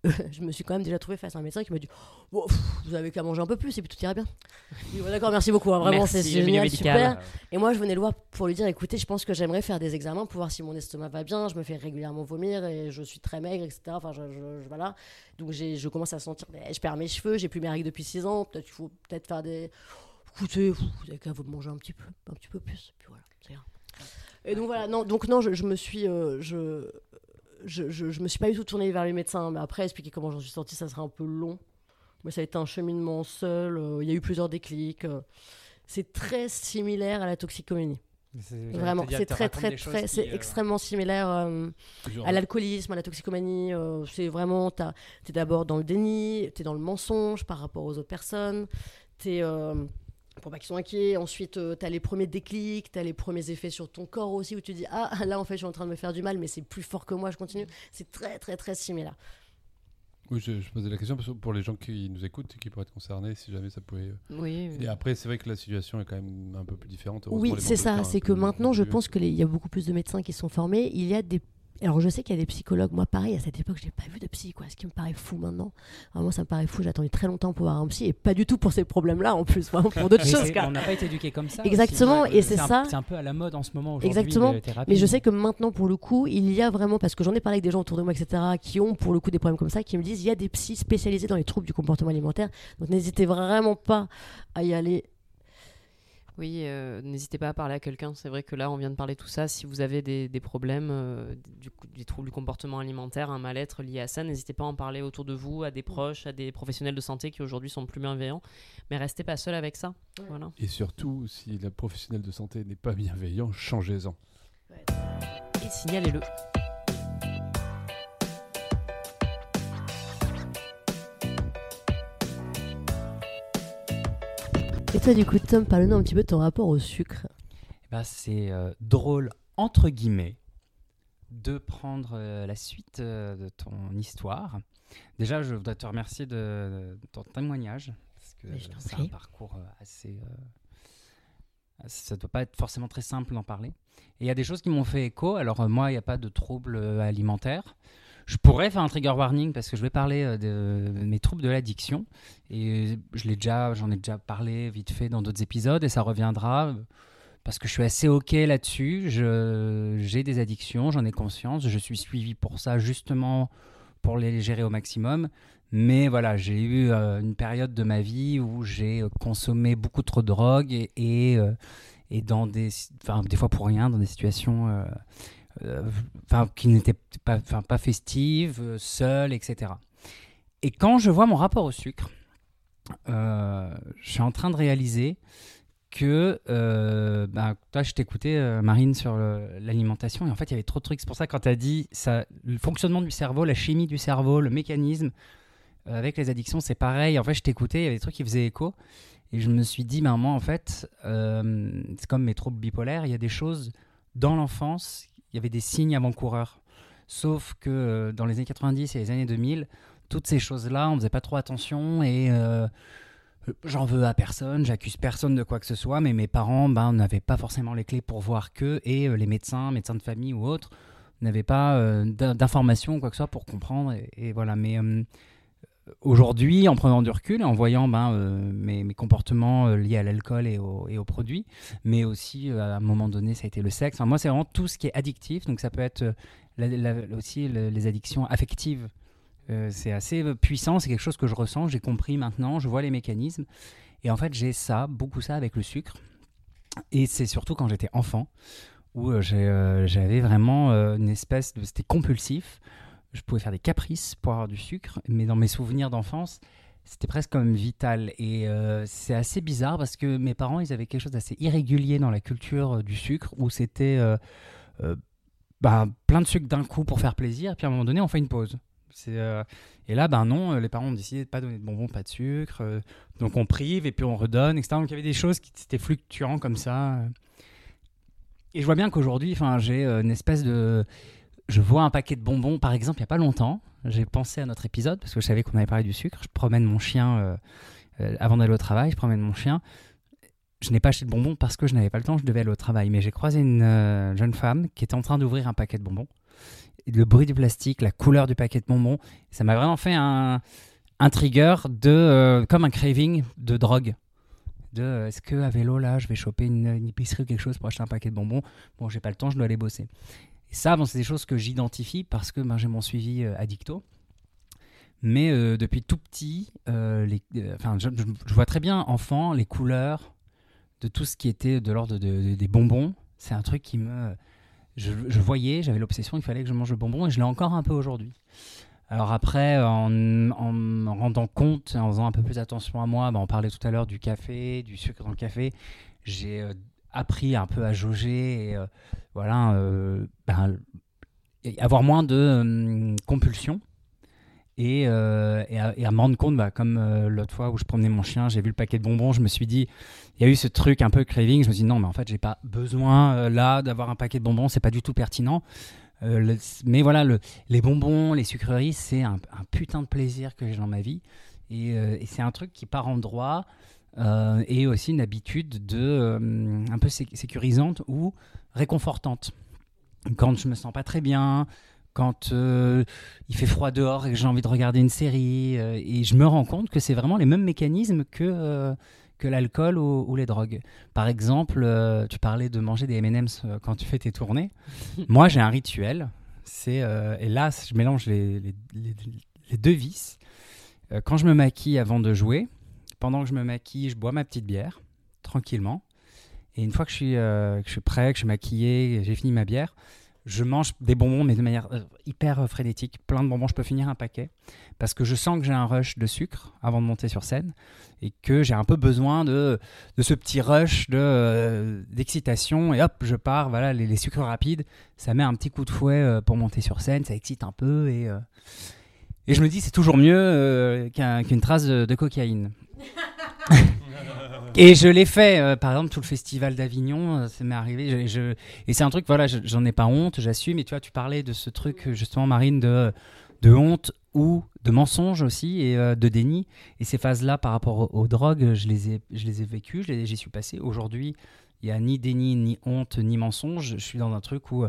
euh, *laughs* je me suis quand même déjà trouvé face à un médecin qui m'a dit pff, Vous avez qu'à manger un peu plus et puis tout ira bien. *laughs* Ouais, D'accord, merci beaucoup. hein, vraiment, c'est génial, super. Et moi, je venais le voir pour lui dire écoutez, je pense que j'aimerais faire des examens pour voir si mon estomac va bien. Je me fais régulièrement vomir et je suis très maigre, etc. Enfin, je, je- je- voilà. Donc, je commence à sentir ben, je perds mes cheveux, j'ai plus mes règles depuis 6 ans. Peut-être qu'il faut peut-être faire des. Écoutez, vous vous avez qu'à vous manger un petit peu, un petit peu plus. Puis voilà. Et donc, voilà. Non, donc, non, je, je me suis. euh, je, je, je, je me suis pas du tout tournée vers les médecins. Mais après, expliquer comment j'en suis sortie, ça serait un peu long. Mais ça a été un cheminement seul. euh, Il y a eu plusieurs déclics. euh, c'est très similaire à la toxicomanie. Vraiment, c'est très très très, c'est extrêmement similaire euh, à l'alcoolisme, à la toxicomanie. euh, c'est vraiment, t'as- t'es d'abord dans le déni, t'es dans le mensonge par rapport aux autres personnes, t'es pour pas qu'ils soient inquiets. Ensuite, euh, t'as les premiers déclics, t'as les premiers effets sur ton corps aussi où tu dis ah là en fait je suis en train de me faire du mal, mais c'est plus fort que moi, je continue. C'est très très très similaire.
Oui, je, je posais la question parce que pour les gens qui nous écoutent et qui pourraient être concernés, si jamais ça pouvait. euh,
Oui.
Et après, c'est vrai que la situation est quand même un peu plus différente.
Oui, c'est ça. C'est que maintenant, je pense qu'il y a beaucoup plus de médecins qui sont formés. Il y a des. Alors, je sais qu'il y a des psychologues. Moi, pareil, à cette époque, je n'ai pas vu de psy, quoi. Ce qui me paraît fou maintenant. Vraiment, ça me paraît fou. J'ai attendu très longtemps pour voir un psy et pas du tout pour ces problèmes-là, en plus, vraiment pour d'autres choses.
on n'a pas été éduqué comme ça.
Exactement,
aussi.
et c'est ça.
C'est un peu à la mode en ce moment aujourd'hui.
Exactement.
thérapies.
Mais je sais que maintenant, pour le coup, il y a vraiment, parce que j'en ai parlé avec des gens autour de moi, etc., qui ont pour le coup des problèmes comme ça, qui me disent il y a des psys spécialisés dans les troubles du comportement alimentaire. Donc, n'hésitez vraiment pas à y aller.
Oui, euh, n'hésitez pas à parler à quelqu'un. C'est vrai que là, on vient de parler de tout ça. Si vous avez des, des problèmes, euh, du, des troubles du comportement alimentaire, un mal-être lié à ça, n'hésitez pas à en parler autour de vous, à des proches, à des professionnels de santé qui aujourd'hui sont plus bienveillants. Mais restez pas seul avec ça.
Ouais.
Voilà.
Et surtout, si le professionnel de santé n'est pas bienveillant, changez-en.
Et signalez-le.
Et toi, du coup, Tom, parle-nous un petit peu de ton rapport au sucre.
Ben, c'est euh, drôle, entre guillemets, de prendre euh, la suite euh, de ton histoire. Déjà, je voudrais te remercier de, de ton témoignage, parce que c'est un parcours assez... ça ne doit pas être forcément très simple d'en parler. Et il y a des choses qui m'ont fait écho. Alors, moi, il n'y a pas de troubles alimentaires. Je pourrais faire un trigger warning parce que je vais parler euh, de mes troubles de l'addiction. Et je l'ai déjà, j'en ai déjà parlé vite fait dans d'autres épisodes et ça reviendra parce que je suis assez OK là-dessus. J'ai des addictions, j'en ai conscience. Je suis suivi pour ça, justement pour les gérer au maximum. Mais voilà, j'ai eu euh, une période de ma vie où j'ai euh, consommé beaucoup trop de drogue et, et, euh, dans des, enfin, des fois pour rien, dans des situations euh, euh, enfin, qui n'étaient pas, enfin, pas festives, euh, seules, etc. Et quand je vois mon rapport au sucre, euh, je suis en train de réaliser que euh, bah, toi, je t'écoutais, euh, Marine, sur l'alimentation, et en fait, il y avait trop de trucs. C'est pour ça, quand tu as dit ça, le fonctionnement du cerveau, la chimie du cerveau, le mécanisme, euh, avec les addictions, c'est pareil. En fait, je t'écoutais, il y avait des trucs qui faisaient écho, et je me suis dit, ben, moi, en fait, euh, c'est comme mes troubles bipolaires, il y a des choses dans l'enfance, y avait des signes avant-coureurs. Sauf que euh, dans les années 90 et les années 2000, toutes ces choses-là, on faisait pas trop attention et euh, j'en veux à personne, j'accuse personne de quoi que ce soit, mais mes parents ben, n'avaient pas forcément les clés pour voir que et euh, les médecins, médecins de famille ou autres, n'avaient pas euh, d'in- d'informations ou quoi que ce soit pour comprendre. Et, et voilà, mais euh, aujourd'hui, en prenant du recul et en voyant ben, euh, mes, comportements euh, liés à l'alcool et, au- et aux produits, mais aussi euh, à un moment donné, ça a été le sexe. Enfin, moi, c'est vraiment tout ce qui est addictif, donc ça peut être aussi le- les addictions affectives. C'est assez puissant, c'est quelque chose que je ressens, j'ai compris maintenant, je vois les mécanismes. Et en fait, j'ai ça, beaucoup ça avec le sucre. Et c'est surtout quand j'étais enfant, où j'avais vraiment une espèce de... C'était compulsif. Je pouvais faire des caprices pour avoir du sucre, mais dans mes souvenirs d'enfance, c'était presque comme vital. Et euh, c'est assez bizarre parce que mes parents, ils avaient quelque chose d'assez irrégulier dans la culture euh, du sucre, où c'était euh, bah, plein de sucre d'un coup pour faire plaisir, puis à un moment donné, on fait une pause. Et là, ben non, les parents ont décidé de pas donner de bonbons, pas de sucre. donc on prive et puis on redonne, etc. Donc il y avait des choses qui étaient fluctuants comme ça. Et je vois bien qu'aujourd'hui, j'ai une espèce de. Je vois un paquet de bonbons, par exemple, il n'y a pas longtemps. J'ai pensé à notre épisode parce que je savais qu'on avait parlé du sucre. Je promène mon chien euh, euh, avant d'aller au travail. Je promène mon chien. Je n'ai pas acheté de bonbons parce que je n'avais pas le temps. Je devais aller au travail. Mais j'ai croisé une euh, jeune femme qui était en train d'ouvrir un paquet de bonbons. Le bruit du plastique, la couleur du paquet de bonbons, ça m'a vraiment fait un, un trigger de comme un craving de drogue. De est-ce que à vélo là, je vais choper une, une épicerie ou quelque chose pour acheter un paquet de bonbons? Bon, j'ai pas le temps, je dois aller bosser. Ça, bon, c'est des choses que j'identifie parce que ben, j'ai mon suivi euh, addicto. Mais euh, depuis tout petit, euh, les, euh, je, vois très bien enfant les couleurs de tout ce qui était de l'ordre de- de- des bonbons. C'est un truc qui me, je, voyais, j'avais l'obsession, il fallait que je mange le bonbon et je l'ai encore un peu aujourd'hui. Alors après, en, me rendant compte, en faisant un peu plus attention à moi, ben, on parlait tout à l'heure du café, du sucre dans le café, j'ai appris un peu à jauger et euh, voilà, euh, ben, avoir moins de compulsions. Et, euh, et, à, me rendre compte, bah, comme l'autre fois où je promenais mon chien, j'ai vu le paquet de bonbons, je me suis dit, il y a eu ce truc un peu craving, je me suis dit non, mais en fait, j'ai pas besoin là d'avoir un paquet de bonbons, c'est pas du tout pertinent. Mais voilà, le, les bonbons, les sucreries, c'est un, putain de plaisir que j'ai dans ma vie. Et c'est un truc qui part en droit euh, et aussi une habitude de, euh, un peu sé- sécurisante ou réconfortante. Quand je me sens pas très bien, quand euh, il fait froid dehors et que j'ai envie de regarder une série, et je me rends compte que c'est vraiment les mêmes mécanismes que, que l'alcool ou, ou les drogues. Par exemple, euh, tu parlais de manger des M&M's euh, quand tu fais tes tournées. *laughs* Moi, j'ai un rituel. C'est euh, et là, je mélange les, les- les- les deux vices. Quand je me maquille avant de jouer, pendant que je me maquille, je bois ma petite bière tranquillement. Et une fois que je suis, euh, que je suis prêt, que je suis j'ai fini ma bière, je mange des bonbons, mais de manière euh, hyper euh, frénétique. Plein de bonbons, je peux finir un paquet. Parce que je sens que j'ai un rush de sucre avant de monter sur scène. Et que j'ai un peu besoin de, ce petit rush euh, d'excitation. Et hop, je pars. Voilà, les, sucres rapides, ça met un petit coup de fouet pour monter sur scène. Ça excite un peu. Et, et je me dis, c'est toujours mieux qu'un- qu'une trace de cocaïne. *laughs* Et je l'ai fait, euh, par exemple, tout le festival d'Avignon, euh, ça m'est arrivé. et c'est un truc, voilà, je- j'en ai pas honte, j'assume. Et tu vois, tu parlais de ce truc, euh, justement, Marine, de, de honte ou de mensonge aussi et de déni. Et ces phases-là, par rapport aux, drogues, je les ai, je les ai vécues, j'y suis passé. Aujourd'hui, il n'y a ni déni, ni honte, ni mensonge. Je suis dans un truc où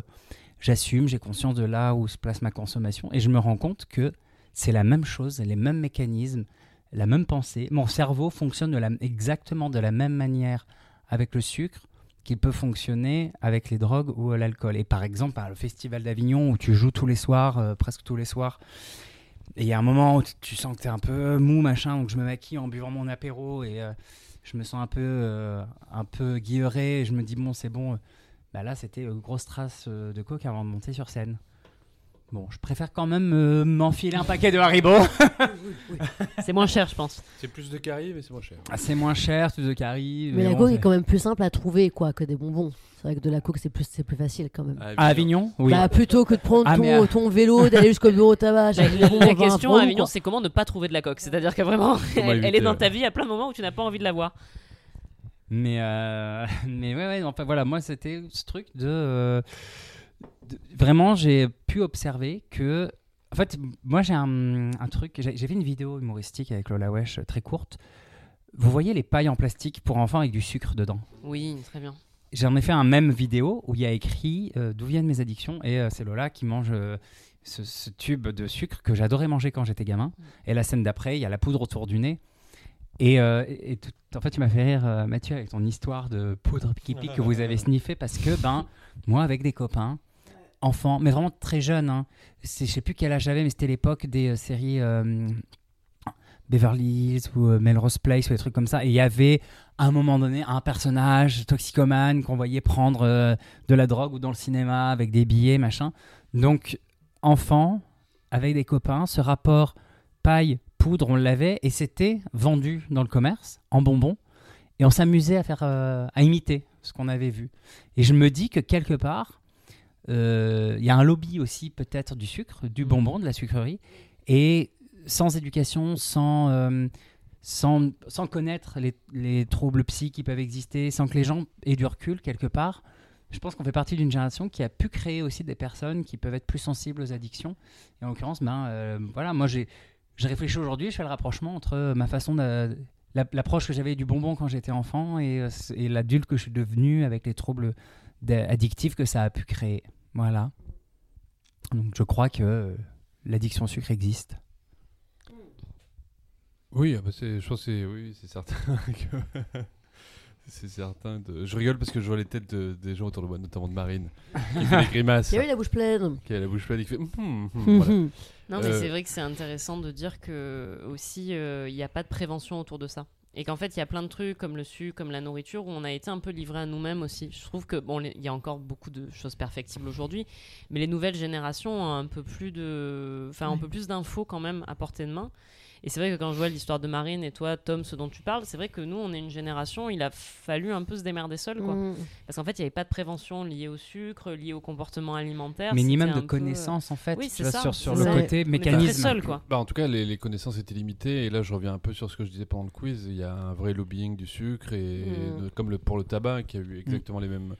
j'assume, j'ai conscience de là où se place ma consommation. Et je me rends compte que c'est la même chose, les mêmes mécanismes, la même pensée. Mon cerveau fonctionne exactement de la même manière avec le sucre qu'il peut fonctionner avec les drogues ou l'alcool. Et par exemple, le Festival d'Avignon où tu joues tous les soirs, euh, presque tous les soirs, et il y a un moment où tu- sens que tu es un peu mou, machin, donc je me maquille en buvant mon apéro et euh, je me sens un peu, euh, un peu guilleré et je me dis, bon, c'est bon. Bah là, c'était grosse trace de coke avant de monter sur scène. Bon, je préfère quand même euh, m'enfiler un paquet de Haribo. *laughs*
C'est moins cher, je pense.
C'est plus de caries, mais c'est moins cher.
Ah, c'est moins cher, plus de caries.
Mais la
bon,
coke est quand même plus simple à trouver quoi que des bonbons. C'est vrai que de la coke c'est plus c'est plus facile quand même.
À Avignon Oui.
Bah, plutôt que de prendre
Ah,
ton, ton vélo, d'aller jusqu'au bureau de tabac.
La,
acheter des bonbons
la
à 20
question à Avignon,
quoi.
c'est comment ne pas trouver de la coque. C'est-à-dire que vraiment, elle, est dans ta vie à plein de moments où tu n'as pas envie de la voir.
Mais, euh, *laughs* mais ouais, ouais, enfin voilà, moi c'était ce truc de, euh, de- Vraiment, j'ai pu observer que. En fait, moi j'ai un, un truc. J'ai fait une vidéo humoristique avec Lola Wesh euh, très courte. Vous voyez les pailles en plastique pour enfants avec du sucre dedans?
Oui, très bien.
J'en ai fait un même vidéo où il y a écrit euh, d'où viennent mes addictions? Et euh, c'est Lola qui mange euh, ce, ce tube de sucre que j'adorais manger quand j'étais gamin. Et la scène d'après, il y a la poudre autour du nez. Et, euh, et- et tout- en fait, tu m'as fait rire, Mathieu, avec ton histoire de poudre pipi que vous avez *laughs* sniffé parce que, ben, moi, avec des copains, enfants, mais vraiment très jeunes, hein, je sais plus quel âge j'avais, mais c'était l'époque des euh, séries euh, Beverly Hills ou euh, Melrose Place ou des trucs comme ça. Et il y avait à un moment donné un personnage toxicomane qu'on voyait prendre de la drogue ou dans le cinéma avec des billets, machin. Donc, enfant, avec des copains, ce rapport paille, poudre, on l'avait et c'était vendu dans le commerce en bonbons. Et on s'amusait à faire, à imiter ce qu'on avait vu. Et je me dis que quelque part, il y a un lobby aussi peut-être du sucre, du bonbon, de la sucrerie. Et sans éducation, sans, euh, sans, sans connaître les, les troubles psy qui peuvent exister, sans que les gens aient du recul quelque part, je pense qu'on fait partie d'une génération qui a pu créer aussi des personnes qui peuvent être plus sensibles aux addictions. Et en l'occurrence, ben, euh, voilà, moi j'ai réfléchi aujourd'hui, je fais le rapprochement entre ma façon de la- l'approche que j'avais du bonbon quand j'étais enfant et, euh, et l'adulte que je suis devenu avec les troubles addictifs que ça a pu créer. Voilà. Donc je crois que euh, l'addiction au sucre existe.
Oui, ah bah c'est, je pense que c'est, oui, c'est certain *laughs* que *laughs* c'est certain. De... Je rigole parce que je vois les têtes de- des gens autour de moi, notamment de Marine, qui fait des *laughs* grimaces,
Il y avait la bouche pleine.
qui a la bouche pleine, et qui fait. hum, hum, hum, voilà.
Non, mais
Euh,
c'est vrai que c'est intéressant de dire que aussi euh, il n'y a pas de prévention autour de ça. Et qu'en fait, il y a plein de trucs comme le sucre, comme la nourriture, où on a été un peu livré à nous-mêmes aussi. Je trouve que bon, il y a encore beaucoup de choses perfectibles aujourd'hui, mais les nouvelles générations ont un peu plus de, enfin, un peu plus d'infos quand même à portée de main. Et c'est vrai que quand je vois l'histoire de Marine et toi, Tom, ce dont tu parles, c'est vrai que nous, on est une génération, il a fallu un peu se démerder seul, quoi.
Mm.
Parce qu'en fait, il n'y avait pas de prévention liée au sucre, liée au comportement alimentaire.
Mais ni même de
peu, euh,
connaissances en fait,
oui,
tu
c'est
vois,
ça,
sur, sur le
ça.
côté
On
mécanisme.
seul, quoi.
Bah, en tout cas, les, les connaissances étaient limitées, et là je reviens un peu sur ce que je disais pendant le quiz. Il y a un vrai lobbying du sucre, et
Mm.
de- comme le, pour le tabac, qui a eu exactement les mêmes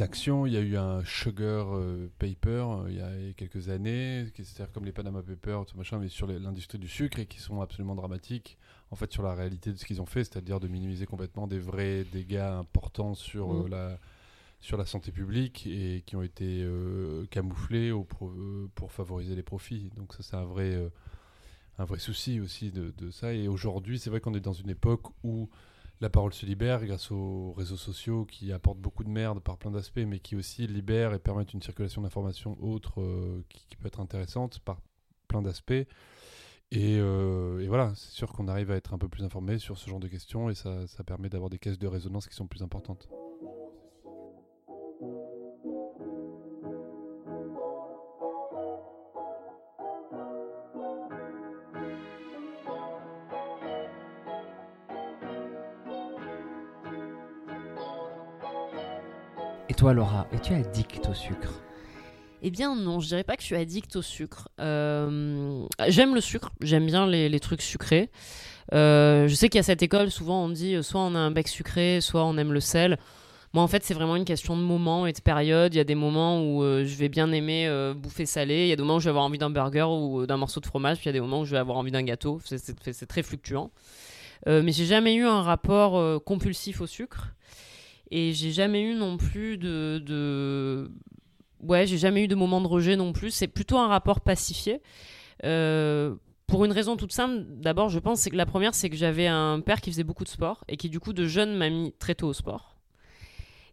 actions. Il y a eu un sugar euh, paper euh, il y a quelques années, qui- c'est-à-dire comme les Panama Papers, tout machin, mais sur l'industrie du sucre, et qui sont absolument dramatiques en fait sur la réalité de ce qu'ils ont fait, c'est-à-dire de minimiser complètement des vrais dégâts importants sur euh,
Mm.
la sur la santé publique et qui ont été euh, camouflés au pro- euh, pour favoriser les profits. Donc ça c'est un vrai euh, un vrai souci aussi de, de ça. Et aujourd'hui, c'est vrai qu'on est dans une époque où la parole se libère grâce aux réseaux sociaux qui apportent beaucoup de merde par plein d'aspects, mais qui aussi libèrent et permettent une circulation d'informations autre euh, qui, peut être intéressante par plein d'aspects. Et, euh, et voilà, c'est sûr qu'on arrive à être un peu plus informé sur ce genre de questions et ça, ça permet d'avoir des caisses de résonance qui sont plus importantes.
Toi Laura, es-tu addict au sucre?
Eh bien non, je dirais pas que je suis addict au sucre. Euh, j'aime le sucre, j'aime bien les, trucs sucrés. Euh, je sais qu'à cette école, souvent on dit euh, soit on a un bec sucré, soit on aime le sel. Moi, en fait, c'est vraiment une question de moment et de période. Il y a des moments où je vais bien aimer bouffer salé. Il y a des moments où je vais avoir envie d'un burger ou d'un morceau de fromage. Puis il y a des moments où je vais avoir envie d'un gâteau. C'est- très fluctuant. Mais j'ai jamais eu un rapport compulsif au sucre. Et j'ai jamais eu non plus de, de... Ouais, j'ai jamais eu de moment de rejet non plus. C'est plutôt un rapport pacifié. Euh, pour une raison toute simple, d'abord, je pense que la première, c'est que j'avais un père qui faisait beaucoup de sport et qui, du coup, de jeune, m'a mis très tôt au sport.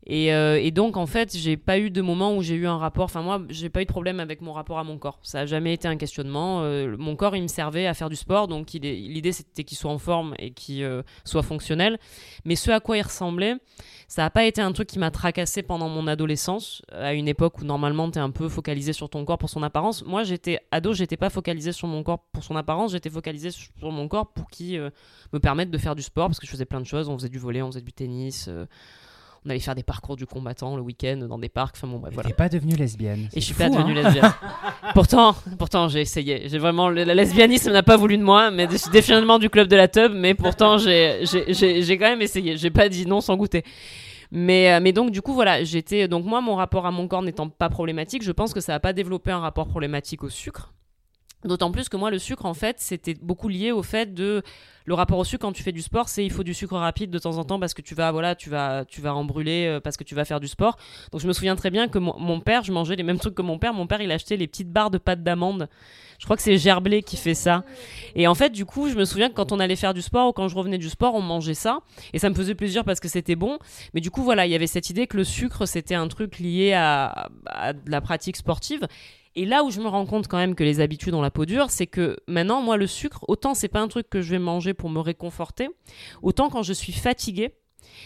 Et, euh, et donc, en fait, j'ai pas eu de moment où j'ai eu un rapport. Enfin, moi, j'ai pas eu de problème avec mon rapport à mon corps. Ça a jamais été un questionnement. Euh, mon corps, il me servait à faire du sport. Donc, l'idée, c'était qu'il soit en forme et qu'il euh, soit fonctionnel. Mais ce à quoi il ressemblait, ça n'a pas été un truc qui m'a tracassé pendant mon adolescence, à une époque où normalement tu es un peu focalisé sur ton corps pour son apparence. Moi, j'étais ado, j'étais pas focalisé sur mon corps pour son apparence, j'étais focalisé sur mon corps pour qui me permette de faire du sport parce que je faisais plein de choses. On faisait du volley, on faisait du tennis, on allait faire des parcours du combattant le week-end dans des parcs. Enfin bon, bref, voilà.
Pas devenue lesbienne.
Et je suis pas devenue
hein.
lesbienne. *laughs* pourtant, pourtant j'ai essayé. J'ai vraiment le, le lesbianisme n'a pas voulu de moi, mais je suis définitivement du club de la tub. Mais pourtant, j'ai quand même essayé. J'ai pas dit non sans goûter. Mais, euh, mais donc du coup voilà, j'étais donc moi mon rapport à mon corps n'étant pas problématique, je pense que ça n'a pas développé un rapport problématique au sucre. D'autant plus que moi le sucre en fait c'était beaucoup lié au fait de le rapport au sucre quand tu fais du sport, c'est il faut du sucre rapide de temps en temps parce que tu vas voilà tu vas tu vas en brûler euh, parce que tu vas faire du sport. Donc je me souviens très bien que mon, père, je mangeais les mêmes trucs que mon père. Mon père il achetait les petites barres de pâte d'amande. Je crois que c'est Gerblé qui fait ça. Et en fait du coup je me souviens que quand on allait faire du sport ou quand je revenais du sport on mangeait ça et ça me faisait plaisir parce que c'était bon. Mais du coup voilà il y avait cette idée que le sucre c'était un truc lié à, à la pratique sportive. Et là où je me rends compte quand même que les habitudes ont la peau dure, c'est que maintenant, moi, le sucre, autant c'est pas un truc que je vais manger pour me réconforter, autant quand je suis fatiguée,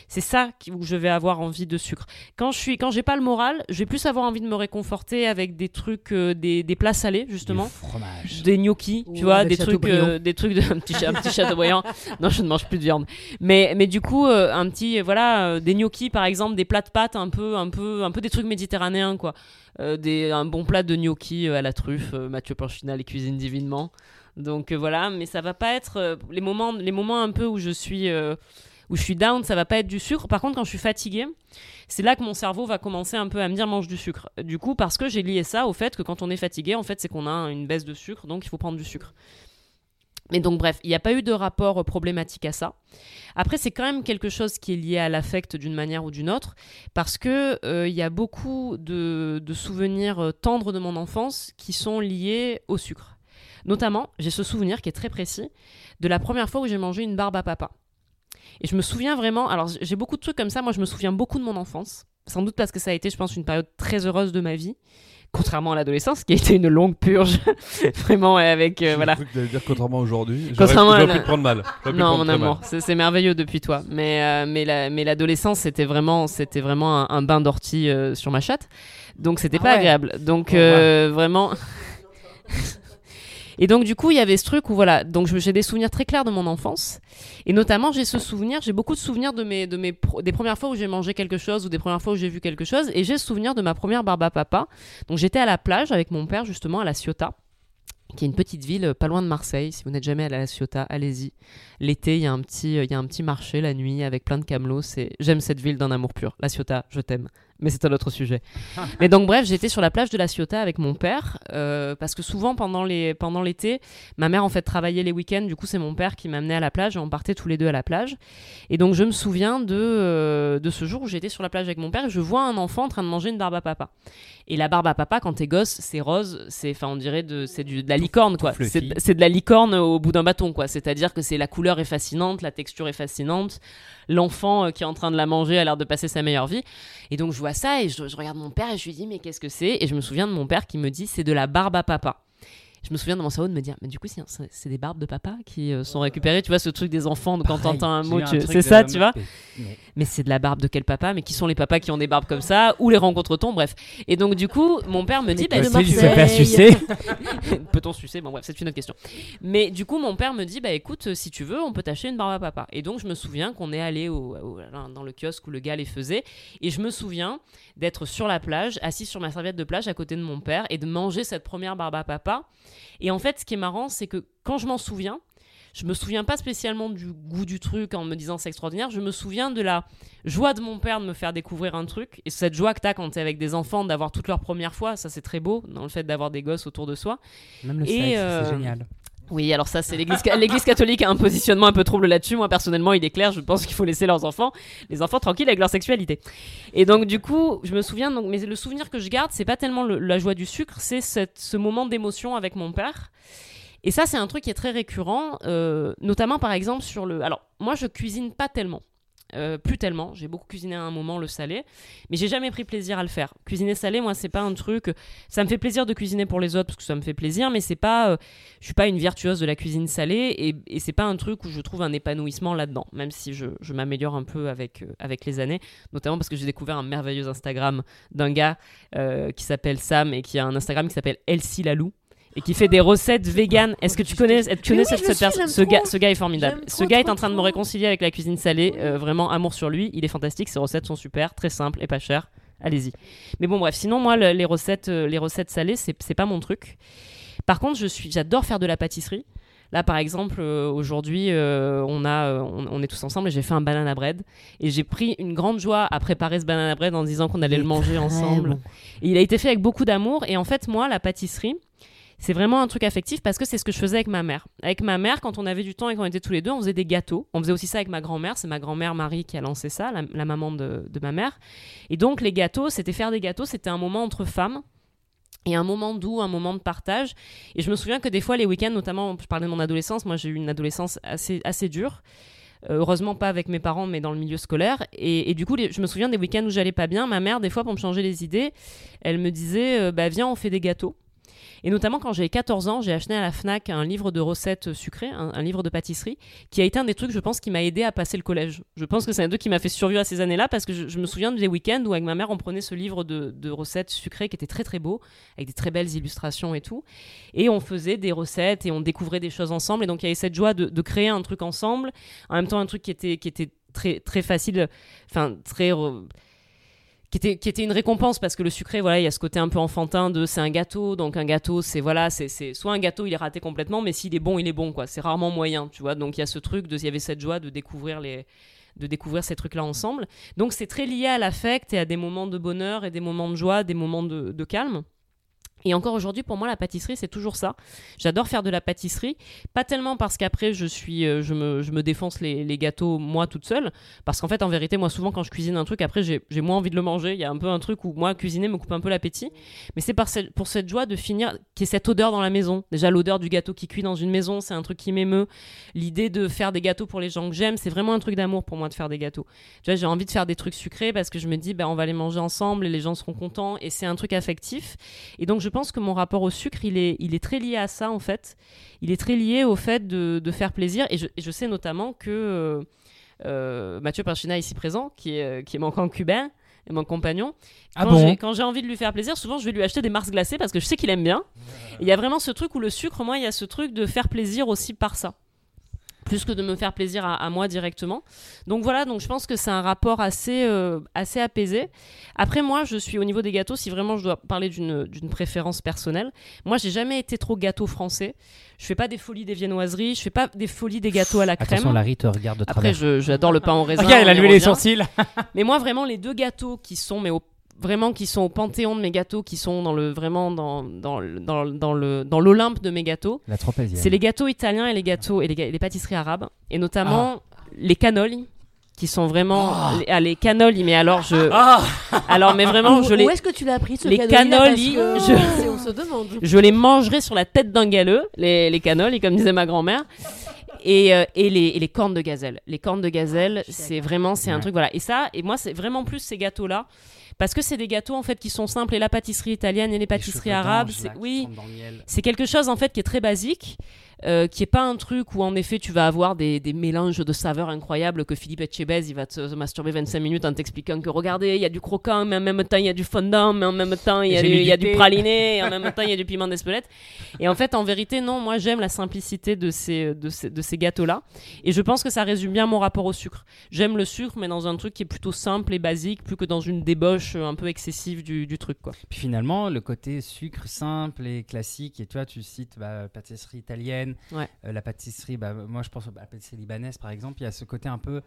c'est ça où je vais avoir envie de sucre. Quand je suis, quand j'ai pas le moral, je vais plus avoir envie de me réconforter avec des trucs, euh, des, des plats salés justement.
Du fromage.
Des gnocchis,
Ou
tu vois, des trucs, euh, des trucs de *laughs* un petit, un petit. *laughs* Non, je ne mange plus de viande. Mais, mais du coup, euh, un petit, voilà, euh, des gnocchis par exemple, des plats de pâtes un peu, un peu, un peu des trucs méditerranéens quoi. Euh, des, un bon plat de gnocchis euh, à la truffe, euh, Mathieu Panchina les cuisine divinement. Donc euh, voilà, mais ça va pas être euh, les moments, les moments un peu où je suis, euh, où je suis down, ça va pas être du sucre. Par contre, quand je suis fatiguée, c'est là que mon cerveau va commencer un peu à me dire mange du sucre. Du coup, parce que j'ai lié ça au fait que quand on est fatigué, en fait, c'est qu'on a une baisse de sucre, donc il faut prendre du sucre. Mais donc bref, il n'y a pas eu de rapport euh, problématique à ça. Après, c'est quand même quelque chose qui est lié à l'affect d'une manière ou d'une autre, parce que euh, il y a beaucoup de, souvenirs euh, tendres de mon enfance qui sont liés au sucre. Notamment, j'ai ce souvenir qui est très précis de la première fois où j'ai mangé une barbe à papa. Et je me souviens vraiment, alors j'ai beaucoup de trucs comme ça, moi je me souviens beaucoup de mon enfance, sans doute parce que ça a été, je pense, une période très heureuse de ma vie, contrairement à l'adolescence, qui a été une longue purge, *laughs* vraiment avec, euh, voilà.
Cru que dire contrairement aujourd'hui.
Contrairement à
pu le prendre mal.
Non,
prendre
mon amour, c'est merveilleux depuis toi. Mais, euh, mais la- mais l'adolescence, c'était vraiment, c'était vraiment un, un bain d'ortie euh, sur ma chatte. Donc, c'était
Ah
pas
ouais.
agréable. Donc,
Oh,
euh, vraiment. *laughs* Et donc, du coup, il y avait ce truc où, voilà, donc j'ai des souvenirs très clairs de mon enfance. Et notamment, j'ai ce souvenir, j'ai beaucoup de souvenirs de mes, de mes des premières fois où j'ai mangé quelque chose ou des premières fois où j'ai vu quelque chose. Et j'ai le souvenir de ma première barbe à papa. Donc, j'étais à la plage avec mon père, justement, à La Ciotat, qui est une petite ville euh, pas loin de Marseille. Si vous n'êtes jamais à La Ciotat, allez-y. L'été, il y, a un petit, euh, il y a un petit marché la nuit avec plein de camelots. J'aime cette ville d'un amour pur. La Ciotat, je t'aime. Mais c'est un autre sujet. Mais donc, bref, j'étais sur la plage de La Ciotat avec mon père. euh, parce que souvent, pendant, les, pendant l'été, ma mère, en fait, travaillait les week-ends. Du coup, c'est mon père qui m'amenait à la plage et on partait tous les deux à la plage. Et donc, je me souviens de, euh, de ce jour où j'étais sur la plage avec mon père et je vois un enfant en train de manger une barbe à papa. Et la barbe à papa, quand t'es gosse, c'est rose. C'est, enfin, on dirait de, c'est du, de la licorne, quoi. c'est de la licorne au bout d'un bâton, quoi. C'est-à-dire que c'est la couleur est fascinante, la texture est fascinante. L'enfant euh, qui est en train de la manger a l'air de passer sa meilleure vie. Et donc je vois ça et je, je regarde mon père et je lui dis mais qu'est-ce que c'est? Et je me souviens de mon père qui me dit c'est de la barbe à papa. Je me souviens de mon cerveau de me dire mais du coup c'est, des barbes de papa qui euh, sont récupérées. Tu vois ce truc des enfants quand t'entends un mot, tu- c'est ça, tu vois
Mais-
mais c'est de la barbe de quel papa Mais qui sont les papas qui ont des barbes comme ça Où les rencontre-t-on Bref. Et donc du coup mon père me dit bah,
se fait sucer *laughs*
Peut-on sucer? Bon, bref, c'est une autre question. Mais du coup, mon père me dit Bah écoute, euh, si tu veux, on peut t'acheter une barbe à papa. Et donc, je me souviens qu'on est allé au, au- dans le kiosque où le gars les faisait. Et je me souviens d'être sur la plage, assis sur ma serviette de plage à côté de mon père et de manger cette première barbe à papa. Et en fait, ce qui est marrant, c'est que quand je m'en souviens, je me souviens pas spécialement du goût du truc en me disant c'est extraordinaire. Je me souviens de la joie de mon père de me faire découvrir un truc. Et cette joie que t'as quand t'es avec des enfants d'avoir toute leur première fois, ça c'est très beau dans le fait d'avoir des gosses autour de soi.
Même le
Et,
sexe,
euh,
c'est génial.
Oui, alors ça, c'est l'église, catholique a un positionnement un peu trouble là-dessus. Moi, personnellement, il est clair, je pense qu'il faut laisser leurs enfants, les enfants tranquilles avec leur sexualité. Et donc, du coup, je me souviens, donc, mais le souvenir que je garde, c'est pas tellement le- la joie du sucre, c'est ce moment d'émotion avec mon père. Et ça, c'est un truc qui est très récurrent, euh, notamment par exemple sur le. Alors, moi, je cuisine pas tellement. Euh, plus tellement. J'ai beaucoup cuisiné à un moment le salé, mais j'ai jamais pris plaisir à le faire. Cuisiner salé, moi, c'est pas un truc. Ça me fait plaisir de cuisiner pour les autres parce que ça me fait plaisir, mais c'est pas. euh, je suis pas une virtuose de la cuisine salée et, et c'est pas un truc où je trouve un épanouissement là-dedans, même si je, m'améliore un peu avec, euh, avec les années, notamment parce que j'ai découvert un merveilleux Instagram d'un gars qui s'appelle Sam et qui a un Instagram qui s'appelle Elsie Lalou. Et qui fait des recettes véganes. Est-ce que tu connais, tu connais
oui,
cette, personne ce gars, ce gars est formidable. Ce
trop,
gars est en train de me réconcilier avec la cuisine salée. euh, vraiment, amour sur lui. Il est fantastique. Ses recettes sont super, très simples et pas chères. Allez-y. Mais bon, bref. Sinon, moi, le- les recettes, euh, les recettes salées, c'est pas mon truc. Par contre, je suis, j'adore faire de la pâtisserie. Là, par exemple, euh, aujourd'hui, euh, on, a, euh, on, on est tous ensemble et j'ai fait un banana bread. Et j'ai pris une grande joie à préparer ce banana bread en disant qu'on allait le manger ensemble. Et il a été fait avec beaucoup d'amour. Et en fait, moi, la pâtisserie, c'est vraiment un truc affectif parce que c'est ce que je faisais avec ma mère. Avec ma mère, quand on avait du temps et qu'on était tous les deux, on faisait des gâteaux. On faisait aussi ça avec ma grand-mère. C'est ma grand-mère Marie qui a lancé ça, la, maman de, ma mère. Et donc, les gâteaux, c'était faire des gâteaux. C'était un moment entre femmes. Et un moment doux, un moment de partage. Et je me souviens que des fois, les week-ends, notamment, je parlais de mon adolescence, moi j'ai eu une adolescence assez, dure. Euh, heureusement pas avec mes parents, mais dans le milieu scolaire. Et, du coup, je me souviens des week-ends où j'allais pas bien. Ma mère, des fois, pour me changer les idées, elle me disait euh, bah, Viens, on fait des gâteaux. Et notamment quand j'avais 14 ans, j'ai acheté à la Fnac un livre de recettes sucrées, un, livre de pâtisserie, qui a été un des trucs, je pense, qui m'a aidé à passer le collège. Je pense que c'est un truc qui m'a fait survivre à ces années-là parce que je, me souviens des week-ends où avec ma mère on prenait ce livre de, recettes sucrées qui était très très beau, avec des très belles illustrations et tout, et on faisait des recettes et on découvrait des choses ensemble. Et donc il y avait cette joie de, créer un truc ensemble, en même temps un truc qui était qui était très très facile, enfin très qui était, qui était une récompense parce que le sucré, voilà, il y a ce côté un peu enfantin de c'est un gâteau, donc un gâteau, c'est voilà, c'est soit un gâteau, il est raté complètement, mais s'il est bon, il est bon, quoi. C'est rarement moyen, tu vois. Donc il y a ce truc, de- il y avait cette joie de découvrir les de découvrir ces trucs-là ensemble. Donc c'est très lié à l'affect et à des moments de bonheur et des moments de joie, des moments de, de calme. Et encore aujourd'hui, pour moi, la pâtisserie, c'est toujours ça. J'adore faire de la pâtisserie, pas tellement parce qu'après, je euh, je me, je me défonce les, gâteaux moi toute seule, parce qu'en fait, en vérité, moi, souvent, quand je cuisine un truc, après, j'ai moins envie de le manger. Il y a un peu un truc où moi, cuisiner me coupe un peu l'appétit. Mais c'est pour cette joie de finir, qu'il y ait cette odeur dans la maison. Déjà, l'odeur du gâteau qui cuit dans une maison, c'est un truc qui m'émeut. L'idée de faire des gâteaux pour les gens que j'aime, c'est vraiment un truc d'amour pour moi de faire des gâteaux. Tu vois, j'ai envie de faire des trucs sucrés parce que je me dis, bah, on va les manger ensemble et les gens seront contents. Et c'est un truc affectif. Et donc, pense que mon rapport au sucre, il est, il est très lié à ça, en fait. Il est très lié au fait de, de faire plaisir. Et je, et je sais notamment que euh, euh, Mathieu Parchina, ici présent, qui est, qui est mon concubin et mon compagnon,
Ah
quand
bon?
j'ai- envie de lui faire plaisir, souvent je vais lui acheter des Mars glacés parce que je sais qu'il aime bien. Il y a vraiment ce truc où le sucre, moi, il y a ce truc de faire plaisir aussi par ça. Plus que de me faire plaisir à, à moi directement. Donc voilà, donc je pense que c'est un rapport assez, euh, assez apaisé. Après, moi, je suis au niveau des gâteaux, si vraiment je dois parler d'une d'une préférence personnelle, moi, j'ai jamais été trop gâteau français. Je fais pas des folies des viennoiseries, je fais pas des folies des gâteaux à la crème.
Attention, Larry te regarde de
Après, j'adore le pain au raisin.
Regarde, il a les sourcils. *laughs*
Mais moi, vraiment, les deux gâteaux qui sont, mais au- vraiment, qui sont au panthéon de mes gâteaux, qui sont dans le, vraiment dans, dans, dans, le- dans le, dans l'Olympe de mes gâteaux,
La
c'est les gâteaux italiens et les gâteaux et les, pâtisseries arabes, et notamment les cannolis qui sont vraiment les, ah, les cannolis mais alors je *laughs* alors mais vraiment je
Où,
les
où est-ce que tu l'as appris ce
les
Parce
je- *laughs*
On se demande.
je les mangerai sur la tête d'un galeux, les, les cannolis, comme disait ma grand-mère. Et, euh, et, les, et les cornes de gazelle. Les cornes de gazelle, c'est vraiment, c'est un truc, voilà. Et ça, et moi, c'est vraiment plus ces gâteaux-là. Parce que c'est des gâteaux, en fait, qui sont simples. Et la pâtisserie italienne et les pâtisseries arabes, c'est, oui, c'est quelque chose, en fait, qui est très basique. Euh, qui est pas un truc où en effet tu vas avoir des, des mélanges de saveurs incroyables que Philippe Etchebez il va te masturber 25 minutes en t'expliquant que regardez il y a du croquant mais en même temps il y a du fondant mais en même temps il y a, du, y a praliné et en *laughs* même temps il y a du piment d'Espelette. Et en fait en vérité non moi j'aime la simplicité de ces, de ces, de ces gâteaux là et je pense que ça résume bien mon rapport au sucre. J'aime le sucre mais dans un truc qui est plutôt simple et basique plus que dans une débauche un peu excessive du, du truc quoi.
Puis finalement, le côté sucre simple et classique, et tu vois, tu cites bah, pâtisserie italienne,
Ouais.
euh, la pâtisserie, bah, moi je pense à la pâtisserie libanaise par exemple, il y a ce côté un peu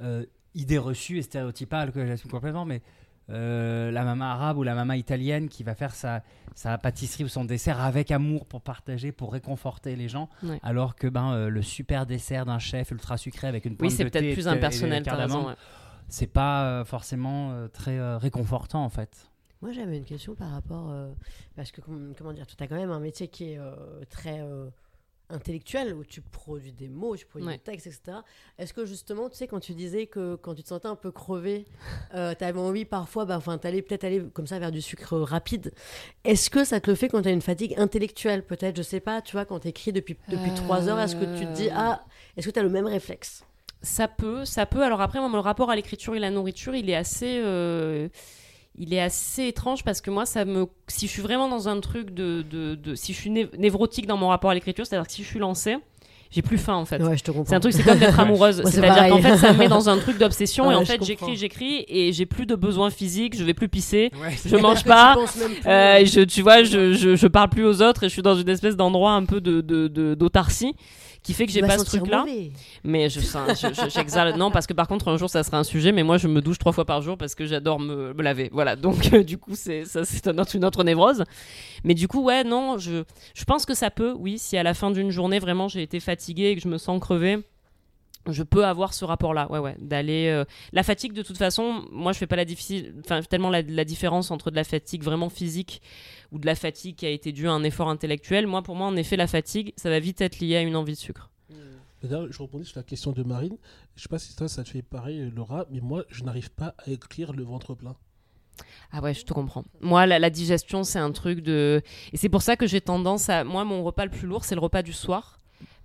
euh, idée reçue et stéréotypale que j'assume complètement, mais euh, la maman arabe ou la maman italienne qui va faire sa, sa pâtisserie ou son dessert avec amour pour partager, pour réconforter les gens,
Ouais.
alors que ben, euh, le super dessert d'un chef ultra sucré avec une
oui
pointe
c'est
de thé
peut-être plus impersonnel t'as raison ouais.
c'est pas euh, forcément euh, très euh, réconfortant en fait.
Moi, j'avais une question par rapport. euh, parce que, com- comment dire, tu as quand même un métier qui est euh, très euh, intellectuelle où tu produis des mots, tu produis
Ouais.
des textes, etc. Est-ce que justement, tu sais, quand tu disais que quand tu te sentais un peu crevé, *laughs* euh, tu avais envie parfois, bah, enfin, t'allais peut-être aller comme ça vers du sucre rapide. Est-ce que ça te le fait quand tu as une fatigue intellectuelle, peut-être, je sais pas, tu vois, quand tu écris depuis, depuis trois heures, est-ce que tu te dis,
Euh.
ah, est-ce que tu as le même réflexe?
Ça peut, ça peut. Alors après, moi, mon rapport à l'écriture et la nourriture, il est assez, euh, il est assez étrange parce que moi, ça me, si je suis vraiment dans un truc de, de, de- si je suis né- névrotique dans mon rapport à l'écriture, c'est-à-dire que si je suis lancée, j'ai plus faim en fait.
Ouais, je te comprends.
C'est un truc, c'est comme d'être *laughs* amoureuse. C'est-à-dire qu'en fait, ça me met *laughs* dans un truc d'obsession et en fait, j'écris, j'écris et j'ai plus de besoins physiques, je vais plus pisser,
Ouais,
je mange *laughs* pas. Euh, je, tu vois, je, je, je parle plus aux autres et je suis dans une espèce d'endroit un peu de, de, de- d'autarcie qui fait que j'ai pas ce truc-là. Mais je sens, je- je- j'exhale. non, parce que par contre, un jour, ça sera un sujet. Mais moi, je me douche trois fois par jour parce que j'adore me, me laver. Voilà. Donc, euh, du coup, c'est ça, c'est un autre- une autre névrose. Mais du coup, ouais, non, je, je pense que ça peut. Oui, si à la fin d'une journée, vraiment, j'ai été fatiguée et que je me sens crevée. Je peux avoir ce rapport-là, ouais, ouais, d'aller. euh, La fatigue, de toute façon, moi, je fais pas la difficile, enfin, tellement la, la différence entre de la fatigue vraiment physique ou de la fatigue qui a été due à un effort intellectuel. Moi, pour moi, en effet, la fatigue, ça va vite être lié à une envie de sucre.
D'ailleurs, je rebondis sur la question de Marine. Je sais pas si toi, ça te fait pareil, Laura, mais moi, je n'arrive pas à écrire le ventre plein.
Ah ouais, je te comprends. Moi, la, la digestion, c'est un truc de... Et c'est pour ça que j'ai tendance à... Moi, mon repas le plus lourd, c'est le repas du soir.